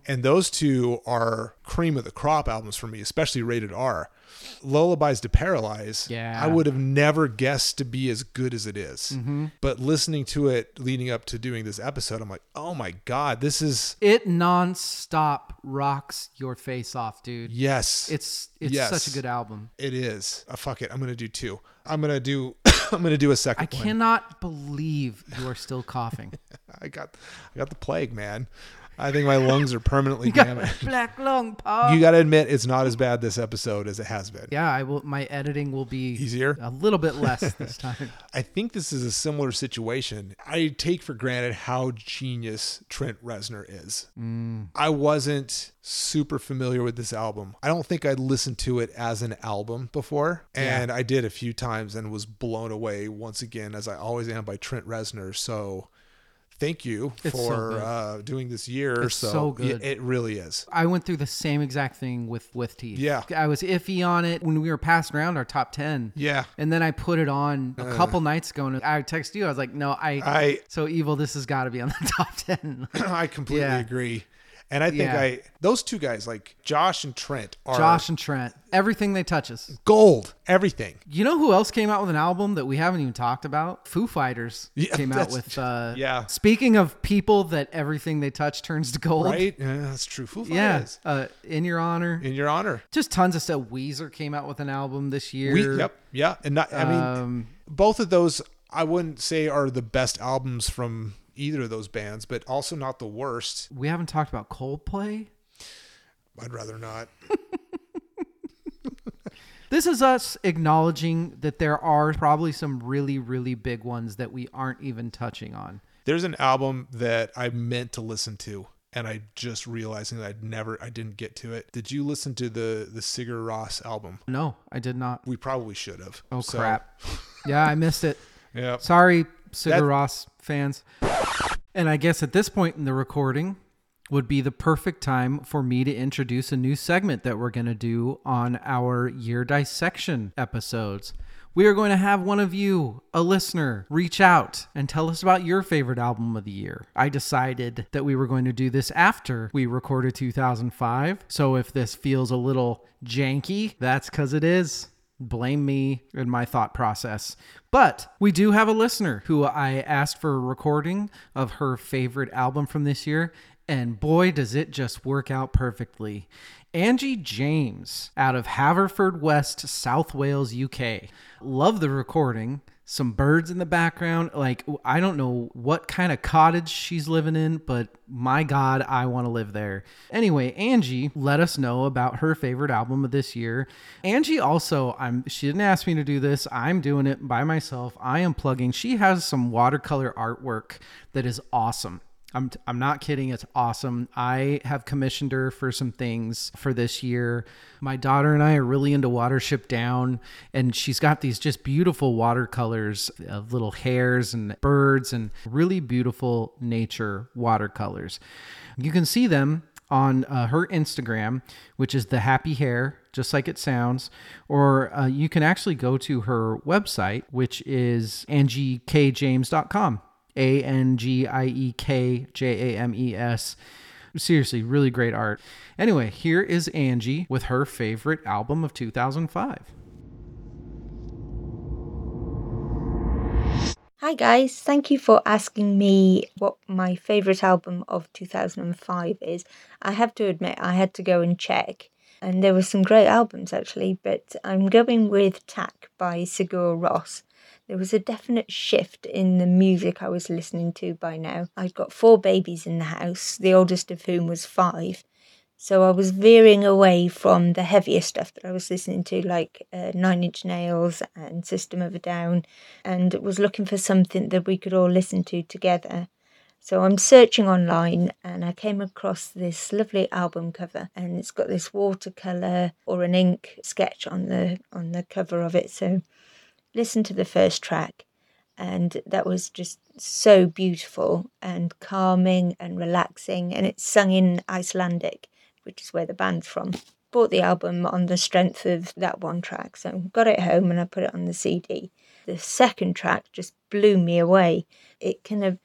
And those two are cream of the crop albums for me, especially rated R. Lullabies to Paralyze, Yeah. I would have never guessed to be as good as it is. But listening to it leading up to doing this episode, I'm like, oh my God, this is, It nonstop rocks your face off, dude. yes. It's it's Yes. such a good album. it is. Uh, fuck it. I'm going to do two. I'm going to do, I'm going to do a second I one. cannot believe you are still coughing. I got I got the plague, man. I think my lungs are permanently damaged. Black lung, Paul. You got to admit it's not as bad this episode as it has been. yeah, I will. My editing will be Easier? a little bit less this time. I think this is a similar situation. I take for granted how genius Trent Reznor is. Mm. I wasn't super familiar with this album. I don't think I'd listened to it as an album before, and I did a few times and was blown away once again, as I always am by Trent Reznor. So. Thank you It's for good. uh, doing this year. It's so yeah, good. it really is. I went through the same exact thing with with teeth. Yeah. I was iffy on it when we were passing around our top ten. Yeah. And then I put it on a couple nights ago, and I texted you. I was like, "No, I, I- so evil. This has got to be on the top 10. I completely Yeah. agree. And I think Yeah. I those two guys like Josh and Trent are Josh and Trent, everything they touch is. gold. Everything. You know who else came out with an album that we haven't even talked about? Foo Fighters Yeah, came out with. Uh, yeah. Speaking of people that everything they touch turns to gold. Right? Yeah, that's true. Foo Yeah. Fighters. Uh, in your honor. In your honor. Just tons of stuff. Weezer came out with an album this year. We yep. Yeah. And not I mean Um, both of those I wouldn't say are the best albums from either of those bands, but also not the worst. we haven't talked about Coldplay. I'd rather not. This is us acknowledging that there are probably some really, really big ones that we aren't even touching on. There's an album that I meant to listen to and I just realizing that I'd never I didn't get to it. Did you listen to the the Sigur Rós album? No, I did not. We probably should have. Oh So, crap! Yeah, I missed it. Yeah. Sorry, Sigur Rós fans. And I guess at this point in the recording would be the perfect time for me to introduce a new segment that we're going to do on our year dissection episodes. We are going to have one of you, a listener, reach out and tell us about your favorite album of the year. I decided that we were going to do this after we recorded 2005. So if this feels a little janky, that's because it is blame me and my thought process. But we do have a listener who I asked for a recording of her favorite album from this year, and boy, does it just work out perfectly. Angie James out of Haverfordwest, South Wales, UK. Love the recording. Some birds in the background. Like, I don't know what kind of cottage she's living in, but my God, I want to live there. Anyway, Angie let us know about her favorite album of this year. Angie also, I'm she didn't ask me to do this. I'm doing it by myself. I am plugging. She has some watercolor artwork that is awesome. I'm, I'm not kidding. It's awesome. I have commissioned her for some things for this year. My daughter and I are really into Watership Down, and she's got these just beautiful watercolors of little hares and birds and really beautiful nature watercolors. You can see them on uh, her Instagram, which is the happy hair, just like it sounds, or uh, you can actually go to her website, which is angiekjames.com. A N G I E K J A M E S. Seriously, really great art. Anyway, here is Angie with her favorite album of 2005. Hi guys, thank you for asking me what my favourite album of 2005 is. I have to admit, I had to go and check, and there were some great albums actually, but I'm going with Takk by Sigur Rós. There was a definite shift in the music I was listening to by now. I'd got four babies in the house, the oldest of whom was five. So I was veering away from the heavier stuff that I was listening to, like uh, Nine Inch Nails and System of a Down, and was looking for something that we could all listen to together. So I'm searching online and I came across this lovely album cover and it's got this watercolor or an ink sketch on the on the cover of it. So listen to the first track and that was just so beautiful and calming and relaxing and it's sung in Icelandic, which is where the band's from. Bought the album on the strength of that one track, so got it home and I put it on the CD. The second track just blew me away. It kind of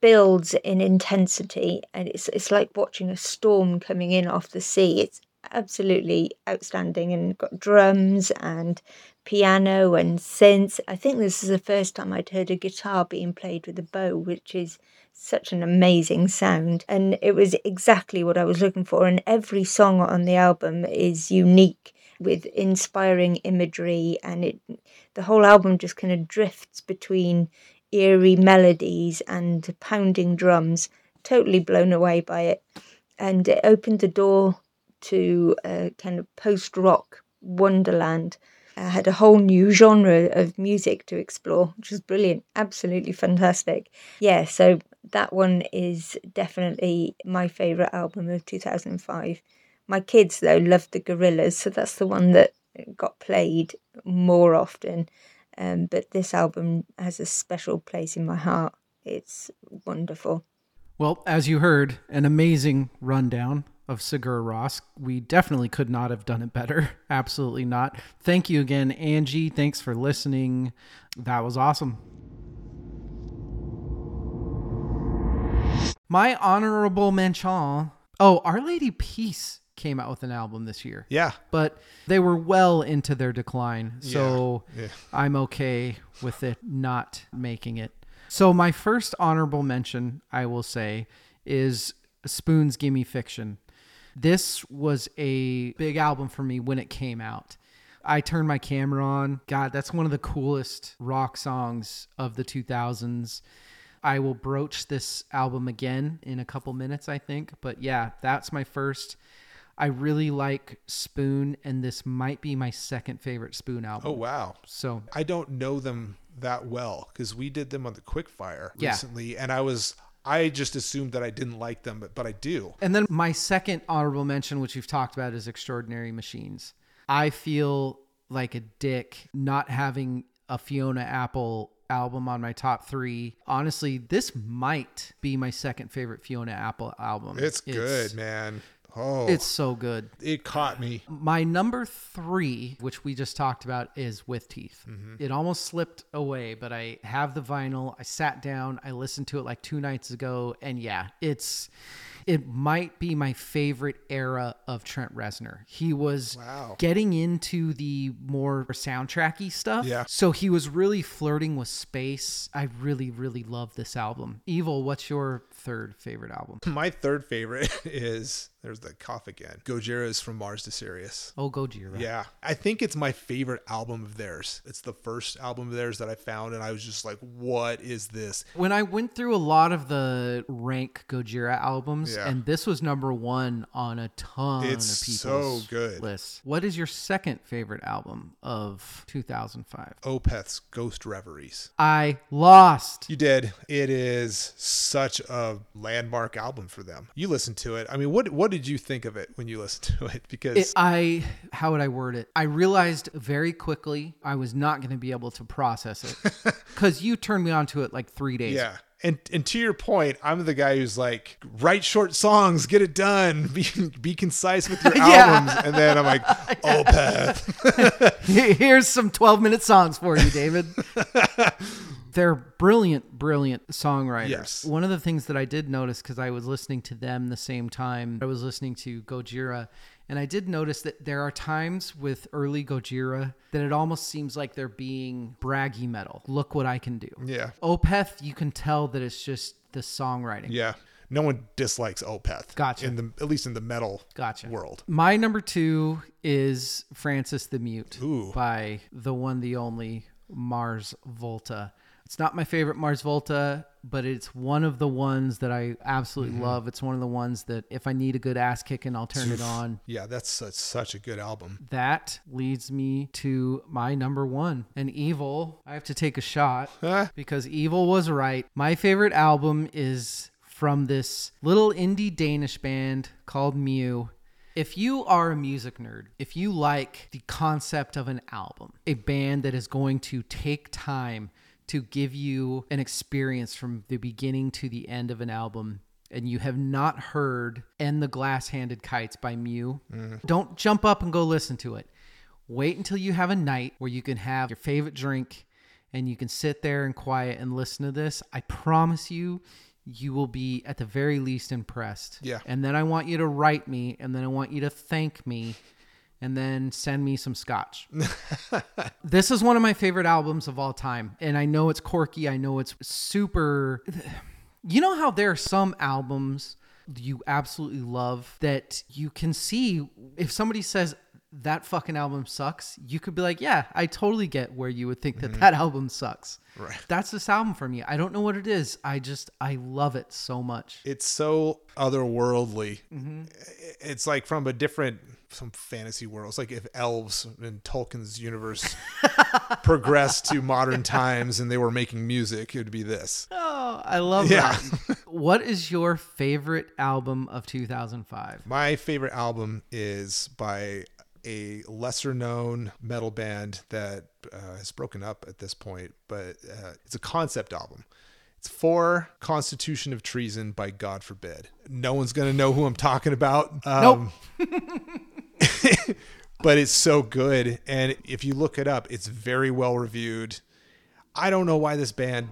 builds in intensity and it's it's like watching a storm coming in off the sea. It's absolutely outstanding and got drums and piano and synths. I think this is the first time I'd heard a guitar being played with a bow, which is such an amazing sound. And it was exactly what I was looking for. And every song on the album is unique with inspiring imagery and it the whole album just kind of drifts between eerie melodies and pounding drums. Totally blown away by it. And it opened the door to a kind of post rock wonderland. I had a whole new genre of music to explore, which was brilliant, absolutely fantastic. Yeah, so that one is definitely my favourite album of 2005. My kids, though, loved the Gorillaz, so that's the one that got played more often. Um, but this album has a special place in my heart. It's wonderful. Well, as you heard, an amazing rundown of Sigur Rós. We definitely could not have done it better. Absolutely not. Thank you again, Angie. Thanks for listening. That was awesome. My honorable mention. Oh, Our Lady Peace came out with an album this year. Yeah. But they were well into their decline. So Yeah, yeah. I'm okay with it not making it. So my first honorable mention, I will say, is Spoon's Gimme Fiction. This was a big album for me when it came out. I turned my camera on. God, that's one of the coolest rock songs of the 2000s. I will broach this album again in a couple minutes, I think. But yeah, that's my first. I really like Spoon, and this might be my second favorite Spoon album. Oh wow. So I don't know them that well because we did them on the Quickfire Yeah. recently, and I was I just assumed that I didn't like them, but but I do. And then my second honorable mention, which we've talked about, is Extraordinary Machines. I feel like a dick not having a Fiona Apple album on my top three. Honestly, this might be my second favorite Fiona Apple album. It's, good, man. Oh, It's so good. it caught me. My number three, which we just talked about, is With Teeth. Mm-hmm. It almost slipped away, but I have the vinyl. I sat down, I listened to it like two nights ago, and yeah, it's it might be my favorite era of Trent Reznor. He was Wow. getting into the more soundtracky stuff. Yeah. So he was really flirting with space. I really, really love this album. Evil, what's your third favorite album? My third favorite is there's the cough again. Gojira's from Mars to Sirius. Oh, Gojira. Yeah, I think it's my favorite album of theirs. It's the first album of theirs that I found, and I was just like, "What is this?" When I went through a lot of the rank Gojira albums, Yeah. and this was number one on a ton It's of people's so good. lists. What is your second favorite album of 2005? Opeth's Ghost Reveries. I lost. You did. It is such a landmark album for them. You listened to it. I mean, what what did you think of it when you listened to it? Because It, I how would I word it? I realized very quickly I was not going to be able to process it because you turned me on to it like three days. yeah. And and to your point, I'm the guy who's like, write short songs, get it done, be be concise with your Yeah. albums, and then I'm like, Opeth. Oh, Here's some 12 minute songs for you, David. They're brilliant, brilliant songwriters. Yes. One of the things that I did notice because I was listening to them the same time I was listening to Gojira, and I did notice that there are times with early Gojira that it almost seems like they're being braggy metal. Look what I can do. Yeah. Opeth, you can tell that it's just the songwriting. Yeah. No one dislikes Opeth. Gotcha. In the at least in the metal Gotcha. world. My number two is Francis the Mute Ooh. by the one, the only Mars Volta. It's not my favorite Mars Volta, but it's one of the ones that I absolutely Mm-hmm. love. It's one of the ones that if I need a good ass kicking, I'll turn it on. Yeah, that's such, such a good album. That leads me to my number one. And Evil, I have to take a shot Huh? because Evil was right. My favorite album is from this little indie Danish band called Mew. If you are a music nerd, if you like the concept of an album, a band that is going to take time to give you an experience from the beginning to the end of an album, and you have not heard And the Glass Handed Kites by Mew, mm. don't jump up and go listen to it. Wait until you have a night where you can have your favorite drink and you can sit there and quiet and listen to this. I promise you, you will be at the very least impressed. Yeah. And then I want you to write me and then I want you to thank me and then send me some scotch. this is one of my favorite albums of all time. And I know it's quirky. I know it's super. You know how there are some albums you absolutely love that you can see if somebody says that fucking album sucks, you could be like, yeah, I totally get where you would think that that album sucks. Right. That's this album for me. I don't know what it is. I just, I love it so much. It's so otherworldly. Mm-hmm. It's like from a different some fantasy world. It's like if elves in Tolkien's universe progressed to modern times and they were making music, it would be this. Oh, I love Yeah. that. what is your favorite album of 2005? My favorite album is by a lesser known metal band that uh, has broken up at this point, but uh, it's a concept album. It's for Constitution of Treason by God Forbid. No one's going to know who I'm talking about. Um, but it's so good. And if you look it up, it's very well reviewed. I don't know why this band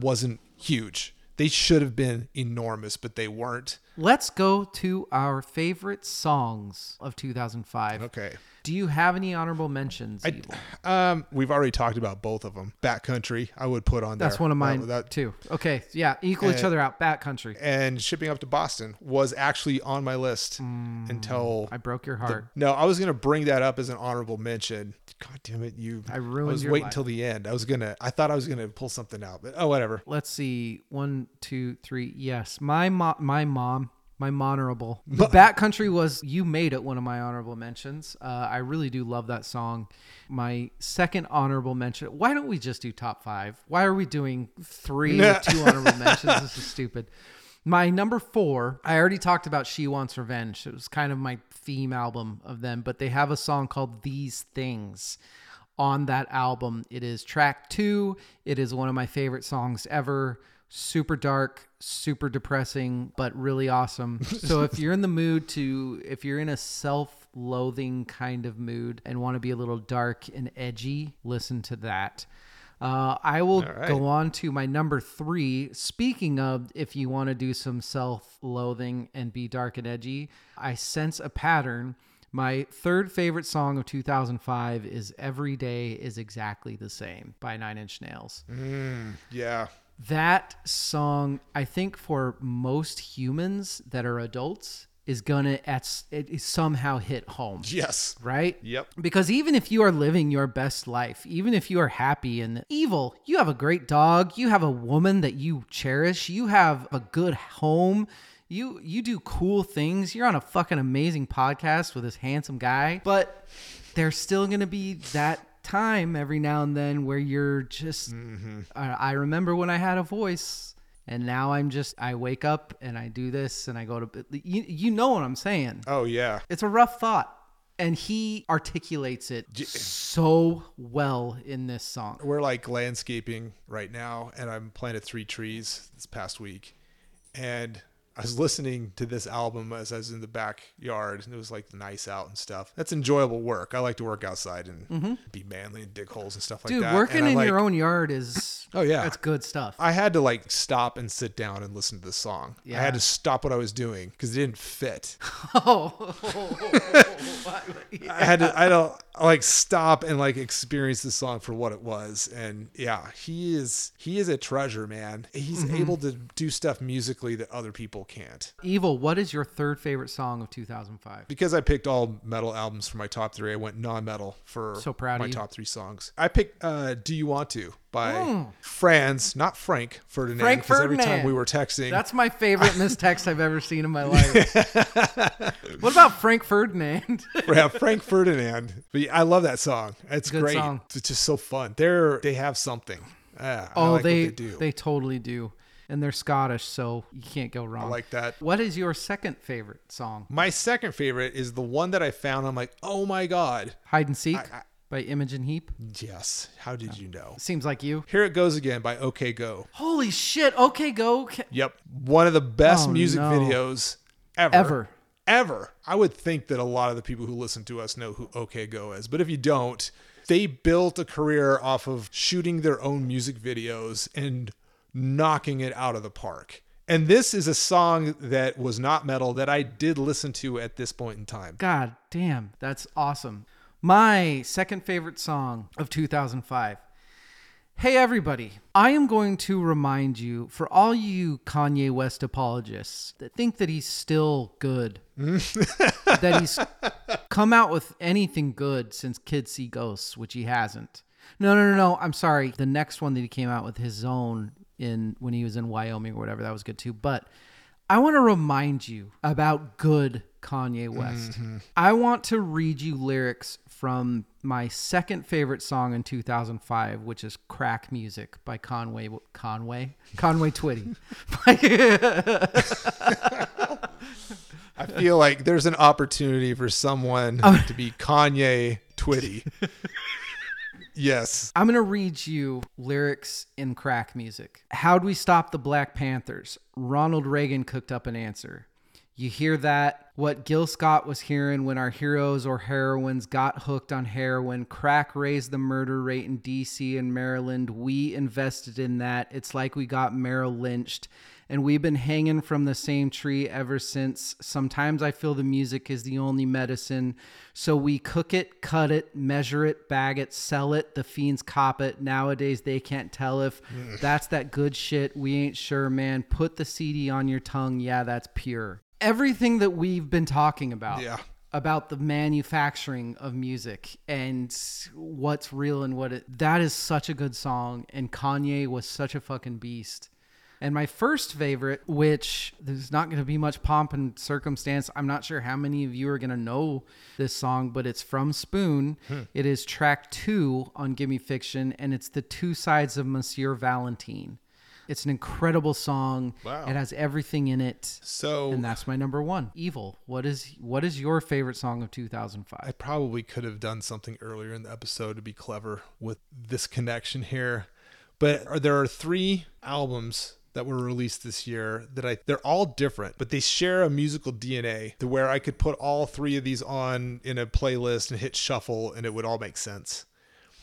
wasn't huge. They should have been enormous, but they weren't. Let's go to our favorite songs of 2005. Okay. Do you have any honorable mentions? Evil? Um, we've already talked about both of them. Bat Country, I would put on there. That's one of mine That- that- too. Okay, yeah, equal each Uh, other out. Bat Country. and shipping up to Boston was actually on my list until I broke your heart. no, I was gonna bring that up as an honorable mention. God damn it, you! I ruined I was your waiting life. until the end. I was gonna. I thought I was gonna pull something out, but oh, whatever. Let's see. One, two, three. Yes, my mom. my mom, my honorable. Bat Country was you made it one of my honorable mentions. Uh, I really do love that song. My second honorable mention. Why don't we just do top five? Why are we doing three two honorable mentions? This is stupid. My number four, I already talked about She Wants Revenge. It was kind of my theme album of them, but they have a song called These Things on that album. It is track two. It is one of my favorite songs ever. Super dark, super depressing, but really awesome. So if you're in the mood to, if you're in a self loathing kind of mood and want to be a little dark and edgy, listen to that. Uh, I will right. go on to my number three. Speaking of, if you want to do some self loathing and be dark and edgy, I sense a pattern. My third favorite song of 2005 is Every Day is Exactly the Same by Nine Inch Nails. Yeah, That song, I think for most humans that are adults, is gonna at, it somehow hit home yes, right? Yep. Because even if you are living your best life, even if you are happy and evil, you have a great dog, you have a woman that you cherish, you have a good home, you you do cool things, you're on a fucking amazing podcast with this handsome guy, but there's still to be that time every now and then where you're just mm-hmm. I, I remember when I had a voice and now I'm just I wake up and I do this and I go to you, you know what I'm saying. Oh yeah. it's a rough thought and he articulates it so well in this song. We're like landscaping right now, and I'm planted three trees this past week, and I was listening to this album as I was in the backyard, and it was like nice out and stuff. That's enjoyable work. I like to work outside and be manly and dig holes and stuff like Mm-hmm. dude working in like- your own yard is Oh, yeah. that's good stuff I had to like stop and sit down and listen to the song. Yeah. I had to stop what I was doing because it didn't fit. oh I had to I don't like stop and like experience the song for what it was. And yeah, he is he is a treasure, man. He's Mm-hmm. able to do stuff musically that other people people can't. Evil, what is your third favorite song of 2005? Because I picked all metal albums for my top three, I went non-metal for So proud my top three songs. I picked uh, "Do You Want To" by Franz, not Frank Ferdinand. Frank 'cause Every time we were texting, That's my favorite mistext I've ever seen in my life. what about Frank Ferdinand? yeah, Frank Ferdinand. But I love that song. It's Good great. song. It's just so fun. They're they have something. I oh, like they, they do. they totally do. And they're Scottish, so you can't go wrong. I like that. What is your second favorite song? My second favorite is the one that I found. I'm like, oh my god, Hide and Seek I- by Imogen Heap. yes. How did you know? Seems like you. Here it goes again by OK Go. Holy shit. Okay, go. Ca- Yep, one of the best Oh, music no. videos ever. Ever. Ever. I would think that a lot of the people who listen to us know who OK Go is, but if you don't, they built a career off of shooting their own music videos and knocking it out of the park. And this is a song that was not metal that I did listen to at this point in time. God damn, that's awesome. My second favorite song of 2005. Hey, everybody. I am going to remind you, for all you Kanye West apologists that think that he's still good, that he's come out with anything good since Kids See Ghosts, which he hasn't. No, no, no, no. I'm sorry. The next one that he came out with his own in when he was in Wyoming or whatever, that was good too. But I want to remind you about good Kanye West. Mm-hmm. I want to read you lyrics from my second favorite song in 2005, which is Crack Music by Conway Conway Conway Twitty. I feel like there's an opportunity for someone Oh. to be Kanye Twitty. yes. I'm going to read you lyrics in crack music. How'd we stop the Black Panthers? Ronald Reagan cooked up an answer. You hear that? What Gil Scott was hearing when our heroes or heroines got hooked on heroin. Crack raised the murder rate in DC and Maryland. We invested in that. It's like we got Merrill lynched. And we've been hanging from the same tree ever since. Sometimes I feel the music is the only medicine. So we cook it, cut it, measure it, bag it, sell it. The fiends cop it. Nowadays they can't tell if that's that good shit. We ain't sure, man. Put the CD on your tongue. Yeah, that's pure. Everything that we've been talking about Yeah. about the manufacturing of music and what's real and what it that is such a good song and Kanye was such a fucking beast. And my first favorite, which there's not going to be much pomp and circumstance. I'm not sure how many of you are going to know this song, but it's from Spoon. Hmm. It is track two on Gimme Fiction, and it's the two sides of Monsieur Valentine. It's an incredible song. Wow. It has everything in it. So And that's my number one. Evil. What is what is your favorite song of 2005? I probably could have done something earlier in the episode to be clever with this connection here. But are, there are three albums that were released this year that I they're all different, but they share a musical DNA to where I could put all three of these on in a playlist and hit shuffle and it would all make sense.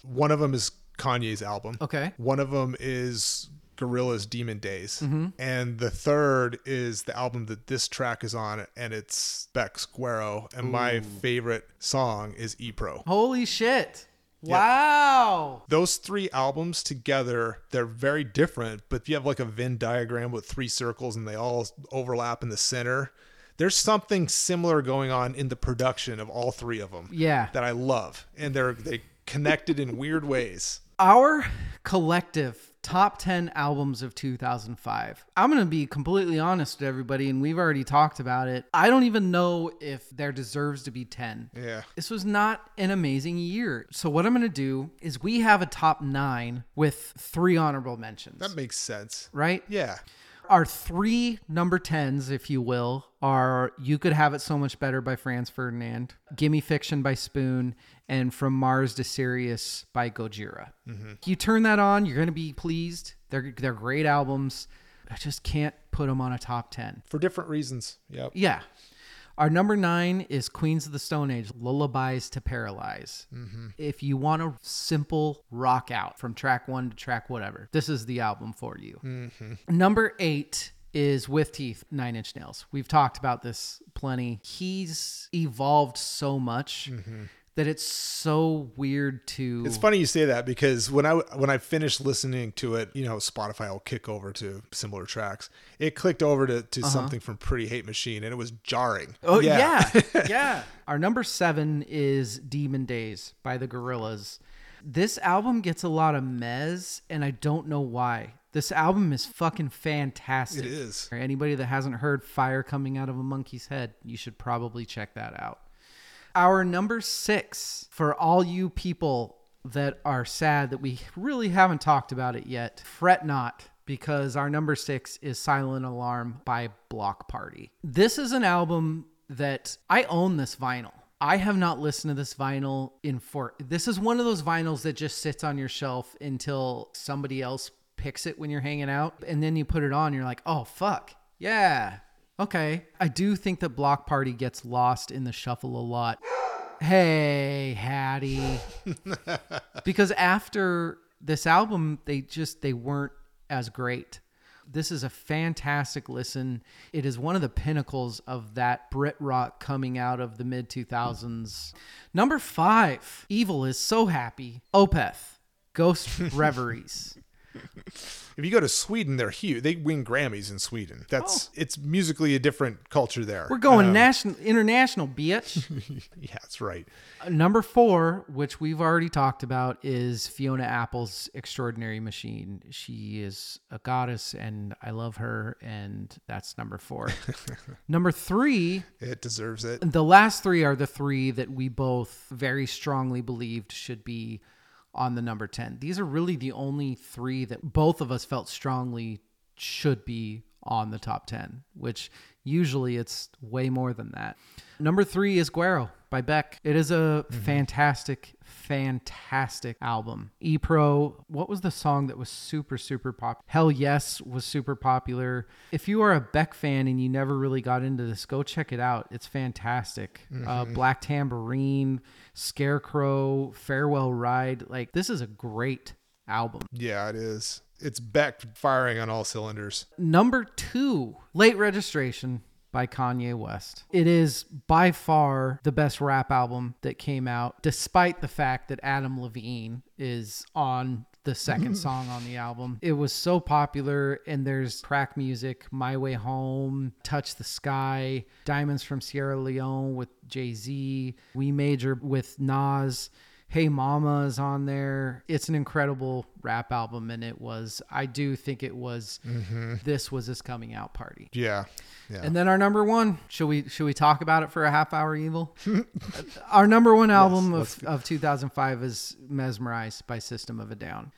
One of them is Kanye's album. Okay. One of them is Gorillaz's Demon Days. Mm-hmm. And the third is the album that this track is on, and it's Beck's Guero. And my favorite song is E Pro. Holy shit. Wow. Those three albums together, they're very different, but if you have like a Venn diagram with three circles and they all overlap in the center, there's something similar going on in the production of all three of them Yeah. that I love. And they're they connected in weird ways. Our collective top 10 albums of 2005. I'm going to be completely honest with everybody, and we've already talked about it. I don't even know if there deserves to be 10. Yeah. This was not an amazing year. So, what I'm going to do is we have a top nine with three honorable mentions, That makes sense. right? Yeah. Our three number 10s, if you will, are You Could Have It So Much Better by Franz Ferdinand, Gimme Fiction by Spoon, and From Mars to Sirius by Gojira. Mm-hmm. You turn that on, you're going to be pleased. They're, they're great albums. I just can't put them on a top 10. For different reasons. Yep. Yeah. Our number nine is Queens of the Stone Age, Lullabies to Paralyze. Mm-hmm. If you want a simple rock out from track one to track whatever, this is the album for you. Mm-hmm. Number eight is With Teeth, Nine Inch Nails. We've talked about this plenty. He's evolved so much mm-hmm. That it's so weird to. It's funny you say that because when I when I finished listening to it, you know, Spotify will kick over to similar tracks. It clicked over to, to uh-huh. something from Pretty Hate Machine, and it was jarring. Oh yeah, yeah. Our number seven is Demon Days by the Gorillaz. This album gets a lot of mez, and I don't know why. This album is fucking fantastic. It is. For anybody that hasn't heard Fire Coming Out of a Monkey's Head, you should probably check that out. Our number six, for all you people that are sad that we really haven't talked about it yet, fret not because our number six is Silent Alarm by Bloc Party. This is an album that I own this vinyl. I have not listened to this vinyl in for this is one of those vinyls that just sits on your shelf until somebody else picks it when you're hanging out and then you put it on you're like, "Oh fuck. Yeah. Okay. I do think that Bloc Party gets lost in the shuffle a lot. Hey, Hattie. because after this album, they just they weren't as great. This is a fantastic listen. It is one of the pinnacles of that Brit rock coming out of the mid 2000s. Number 5, Evil is so happy. Opeth, Ghost Reveries. If you go to Sweden, they're huge. They win Grammys in Sweden. That's oh. it's musically a different culture there. We're going um, national international, bitch. yeah, that's right. Uh, number four, which we've already talked about, is Fiona Apple's Extraordinary Machine. She is a goddess, and I love her, and that's number four. number three, It deserves it. the last three are the three that we both very strongly believed should be on the number 10. These are really the only three that both of us felt strongly should be on the top 10, which usually it's way more than that. Number three is Guero by Beck. It is a fantastic, fantastic album. E Pro, what was the song that was super, super popular? Hell Yes was super popular. If you are a Beck fan and you never really got into this, go check it out. It's fantastic. Uh, Black Tambourine, Scarecrow, Farewell Ride. Like, this is a great album. Yeah, it is. It's backfiring on all cylinders. Number two, Late Registration by Kanye West. It is by far the best rap album that came out, despite the fact that Adam Levine is on the second song on the album. It was so popular, and there's crack music, My Way Home, Touch the Sky, Diamonds from Sierra Leone with Jay Z, We Major with Nas. Hey Mama is on there. It's an incredible rap album, and it was, I do think it was, this was his coming out party. Yeah. Yeah. And then our number one, should we should we talk about it for a half hour evil? our number one album of, of 2005 is Mesmerized by System of a Down.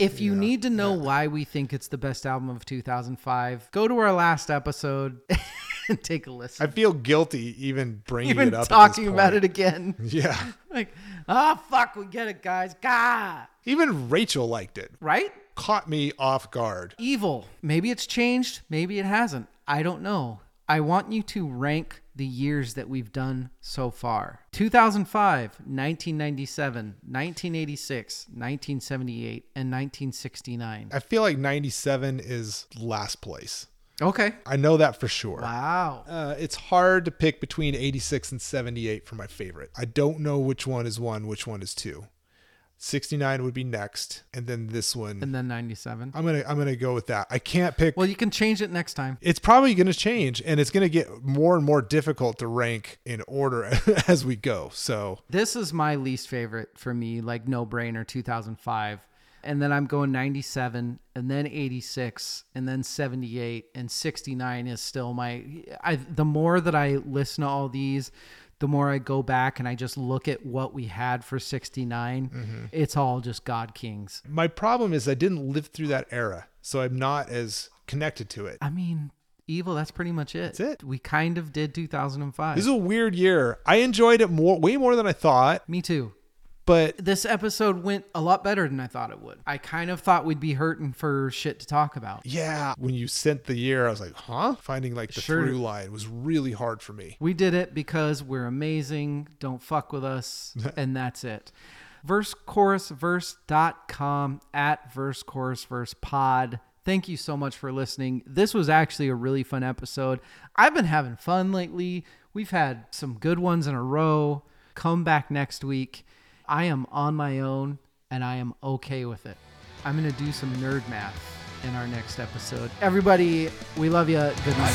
If you need to know why we think it's the best album of 2005, go to our last episode and take a listen. I feel guilty even bringing Even it up. talking about it again. Yeah. Like, oh fuck, we get it, guys. God, Even Rachel liked it. right? Caught me off guard. Evil. Maybe it's changed, maybe it hasn't. I don't know. I want you to rank the years that we've done so far 2005, 1997, 1986, 1978, and 1969. I feel like 97 is last place. Okay. I know that for sure. Wow. Uh, it's hard to pick between 86 and 78 for my favorite. I don't know which one is one, which one is two. 69 would be next, and then this one. And then 97. I'm gonna I'm gonna go with that. I can't pick. Well, you can change it next time. it's probably gonna change, and it's gonna get more and more difficult to rank in order as we go. So This is my least favorite for me, like no brainer 2005. And then I'm going 97 and then 86 and then 78 and 69 is still my I the more that I listen to all these, the more I go back and I just look at what we had for 69. Mm-hmm. It's all just God Kings. my problem is I didn't live through that era, so I'm not as connected to it. I mean, Evil, that's pretty much it. That's it. We kind of did 2005. This is a weird year. I enjoyed it more, way more than I thought, Me too. But This episode went a lot better than I thought it would. I kind of thought we'd be hurting for shit to talk about. yeah, when you sent the year, I was like, huh? Finding like the Sure. through line was really hard for me. We did it because we're amazing. Don't fuck with us. and that's it. Versechorusverse.com at verse chorus verse pod. Thank you so much for listening. This was actually a really fun episode. I've been having fun lately. We've had some good ones in a row. Come back next week. I am on my own and I am okay with it. I'm going to do some nerd math in our next episode. Everybody, we love you. Good night.